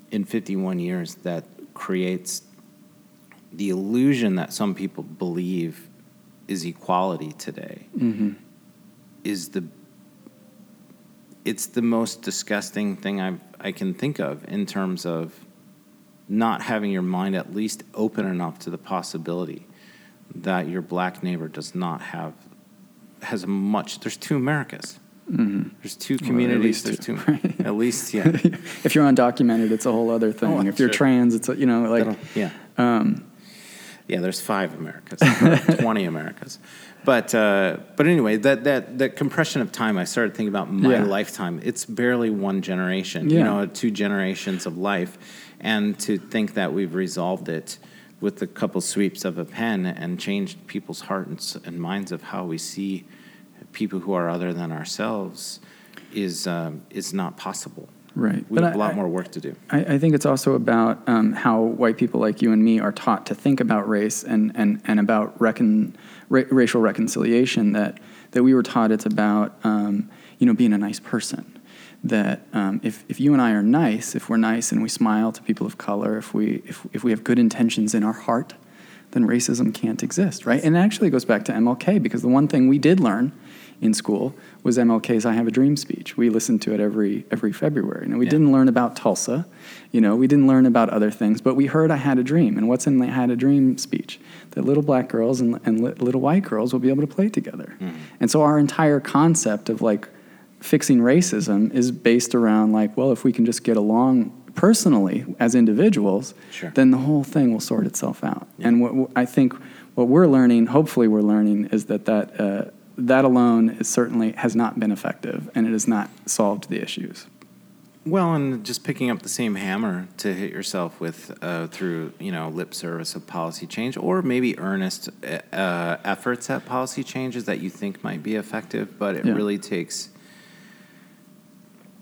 in 51 years that creates the illusion that some people believe is equality today Mm-hmm. Is the it's the most disgusting thing I I can think of in terms of not having your mind at least open enough to the possibility that your black neighbor does not have has a much there's two Americas. There's two Mm-hmm. communities. least there's two, two, at least yeah. if you're undocumented, it's a whole other thing. Oh, if you're sure. trans, it's a, you know like That'll- yeah. um, Yeah, there's five Americas, twenty Americas, but uh, but anyway, that that that compression of time, I started thinking about my Yeah. lifetime. It's barely one generation, you know, two generations of life, and to think that we've resolved it with a couple sweeps of a pen and changed people's hearts and minds of how we see people who are other than ourselves is um, is not possible. Right. We But have a I- lot I- more work to do. I, I think it's also about um, how white people like you and me are taught to think about race and, and, and about recon, ra- racial reconciliation. That that we were taught it's about um, you know being a nice person. That um, if, if you and I are nice, if we're nice and we smile to people of color, if we if, if we have good intentions in our heart, then racism can't exist, right? And it actually goes back to MLK because the one thing we did learn in school was MLK's "I Have a Dream" speech. We listened to it every every February. Now we Yeah. didn't learn about Tulsa, you know, we didn't learn about other things, but we heard "I Had a Dream." And what's in the "I Had a Dream" speech? That little black girls and, and li- little white girls will be able to play together. And so our entire concept of like fixing racism is based around like, well, if we can just get along personally as individuals, Sure. then the whole thing will sort itself out. And what, what I think what we're learning, hopefully we're learning, is that that, uh, that alone is certainly has not been effective and it has not solved the issues. Well, and just picking up the same hammer to hit yourself with uh, through you know lip service of policy change, or maybe earnest uh, efforts at policy changes that you think might be effective, but it Yeah. really takes.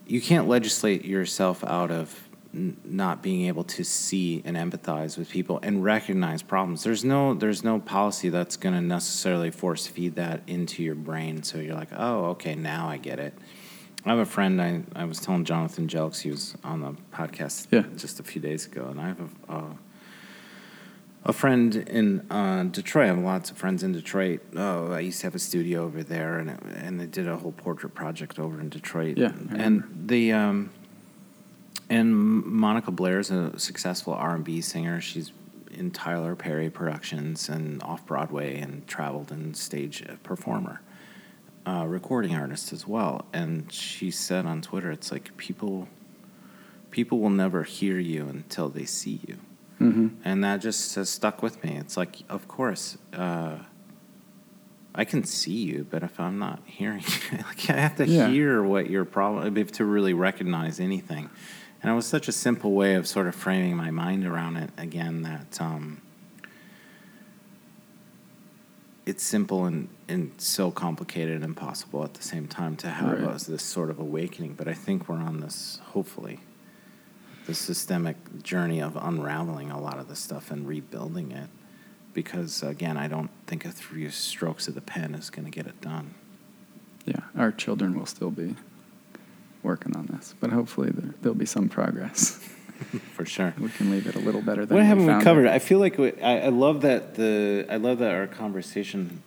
You can't legislate yourself out of not being able to see and empathize with people and recognize problems. There's no there's no policy that's going to necessarily force feed that into your brain. So you're like, oh, okay, now I get it. I have a friend. I, I was telling Jonathan Jelks, he was on the podcast Yeah. just a few days ago, and I have a, a, a friend in uh, Detroit. I have lots of friends in Detroit. Oh, I used to have a studio over there, and it, and they did a whole portrait project over in Detroit. Yeah, and the um, and Monica Blaire is a successful R and B singer. She's in Tyler Perry productions and off Broadway, and traveled and stage performer, uh, recording artist as well. And she said on Twitter, "It's like people, people will never hear you until they see you." Mm-hmm. and that just has stuck with me. It's like, of course, uh, I can see you, but if I'm not hearing, you, like I have to Yeah. hear what your problem, if to really recognize anything. And it was such a simple way of sort of framing my mind around it again that um, it's simple and, and so complicated and impossible at the same time to have Right. this sort of awakening. But I think we're on this, hopefully, the systemic journey of unraveling a lot of the stuff and rebuilding it. Because again, I don't think a few strokes of the pen is going to get it done. Yeah, our children will still be working on this, but hopefully there, there'll be some progress. For sure. we can leave it a little better than What haven't we found covered? it. I feel like we, I, I love that the I love that our conversation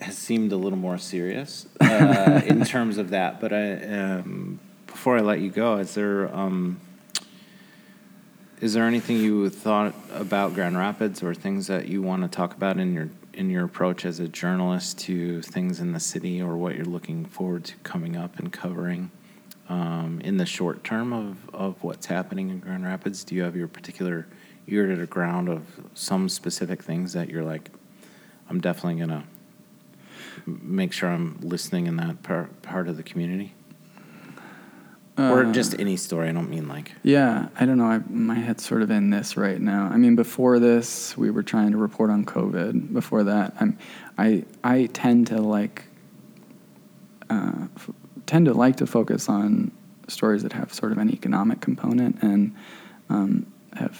has seemed a little more serious uh, in terms of that. But I, um, before I let you go, is there um, is there anything you thought about Grand Rapids or things that you want to talk about in your in your approach as a journalist to things in the city or what you're looking forward to coming up and covering? Um, in the short term of, of what's happening in Grand Rapids? Do you have your particular ear to the ground of some specific things that you're like, I'm definitely going to make sure I'm listening in that par- part of the community? or Uh, just any story. I don't mean like, Yeah, I don't know. I, my head's sort of in this right now. I mean, before this, we were trying to report on COVID. Before that, I'm, I I tend to like uh, f- tend to like to focus on stories that have sort of an economic component and um, have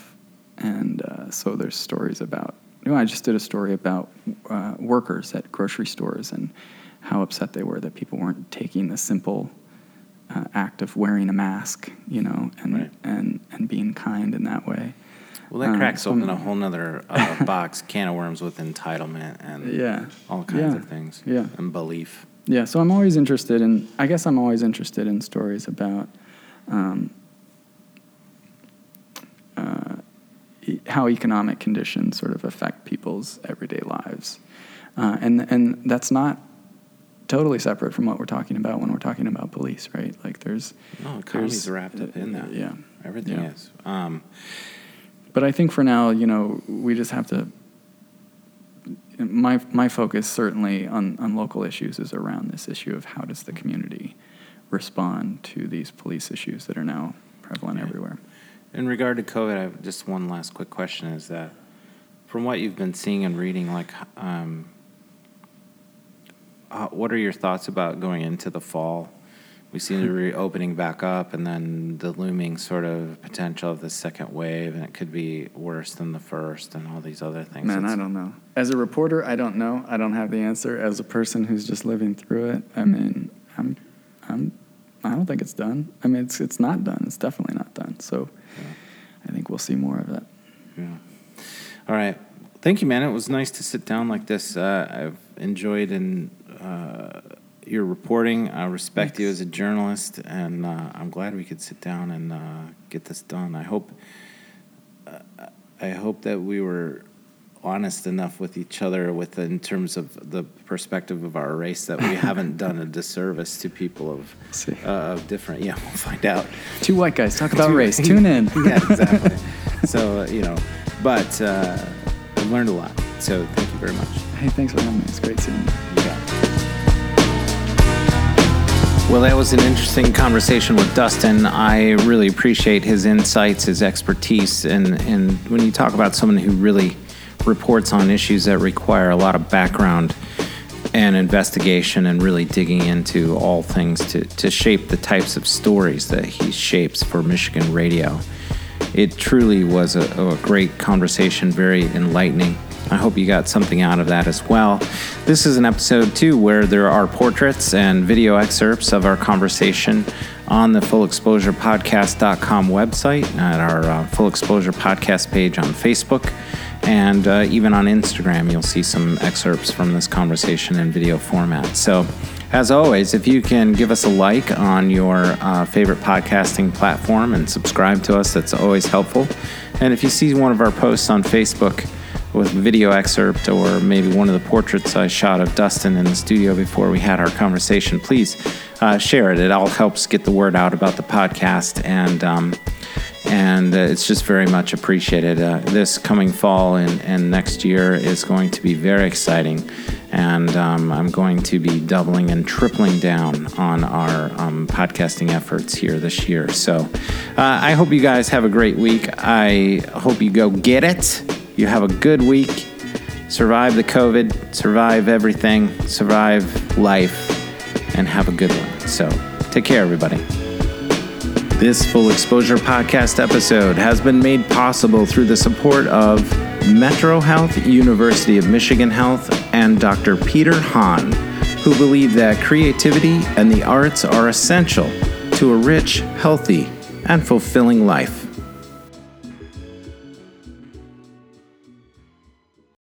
and uh, so there's stories about. You know, I just did a story about uh, workers at grocery stores and how upset they were that people weren't taking the simple uh, act of wearing a mask, you know, and Right. and and being kind in that way. well, that Um, cracks so- open a whole nother uh, box, can of worms with entitlement and Yeah. all kinds Yeah. of things. Yeah. And belief. Yeah, so I'm always interested in. I guess I'm always interested in stories about um, uh, e- how economic conditions sort of affect people's everyday lives, uh, and and that's not totally separate from what we're talking about when we're talking about police, right? Like there's No, economy's there's- wrapped up in that. Yeah, Everything Yeah. is. Um, But I think for now, you know, we just have to. My my focus certainly on on local issues is around this issue of how does the community respond to these police issues that are now prevalent Yeah. everywhere. In regard to COVID, I have just one last quick question: Is that from what you've been seeing and reading, like, um, uh, what are your thoughts about going into the fall? We seem to be reopening back up, and then the looming sort of potential of the second wave, and it could be worse than the first, and all these other things. Man, It's- I don't know. As a reporter, I don't know. I don't have the answer. As a person who's just living through it, I mean, I'm, I'm, I don't think it's done. I mean, it's it's not done. It's definitely not done. So, I think we'll see more of it. Yeah. All right. Thank you, man. It was nice to sit down like this. Uh, I've enjoyed and. uh, your reporting. I respect you as a journalist, and uh, I'm glad we could sit down and uh, get this done. I hope. Uh, I hope that we were honest enough with each other, with in terms of the perspective of our race, that we haven't done a disservice to people of uh, of different. Yeah, we'll find out. Two white guys talk about race. Tune in. yeah, exactly. so, uh, you know, but uh, I've learned a lot. So thank you very much. Hey, thanks for having me. It's great seeing you. Well, that was an interesting conversation with Dustin. I really appreciate his insights, his expertise, and, and when you talk about someone who really reports on issues that require a lot of background, and investigation and really digging into all things to, to shape the types of stories that he shapes for Michigan radio. It truly was a, a great conversation, very enlightening. I hope you got something out of that as well. This is an episode, too, where there are portraits and video excerpts of our conversation on the Full Exposure fullexposurepodcast.com website, at our uh, Full Exposure Podcast page on Facebook, and uh, even on Instagram. You'll see some excerpts from this conversation in video format. So, as always, if you can give us a like on your uh, favorite podcasting platform and subscribe to us, that's always helpful. And if you see one of our posts on Facebook, with video excerpt or maybe one of the portraits I shot of Dustin in the studio before we had our conversation, please uh, share it. It all helps get the word out about the podcast, and um, and uh, it's just very much appreciated. Uh, this coming fall and, and next year is going to be very exciting, and um, I'm going to be doubling and tripling down on our um, podcasting efforts here this year. So uh, I hope you guys have a great week. I hope you go get it you have a good week. Survive the COVID, survive everything, survive life, and have a good one. So take care, everybody. This Full Exposure Podcast episode has been made possible through the support of Metro Health, University of Michigan Health, and Dr. Peter Hahn, who believe that creativity and the arts are essential to a rich, healthy, and fulfilling life.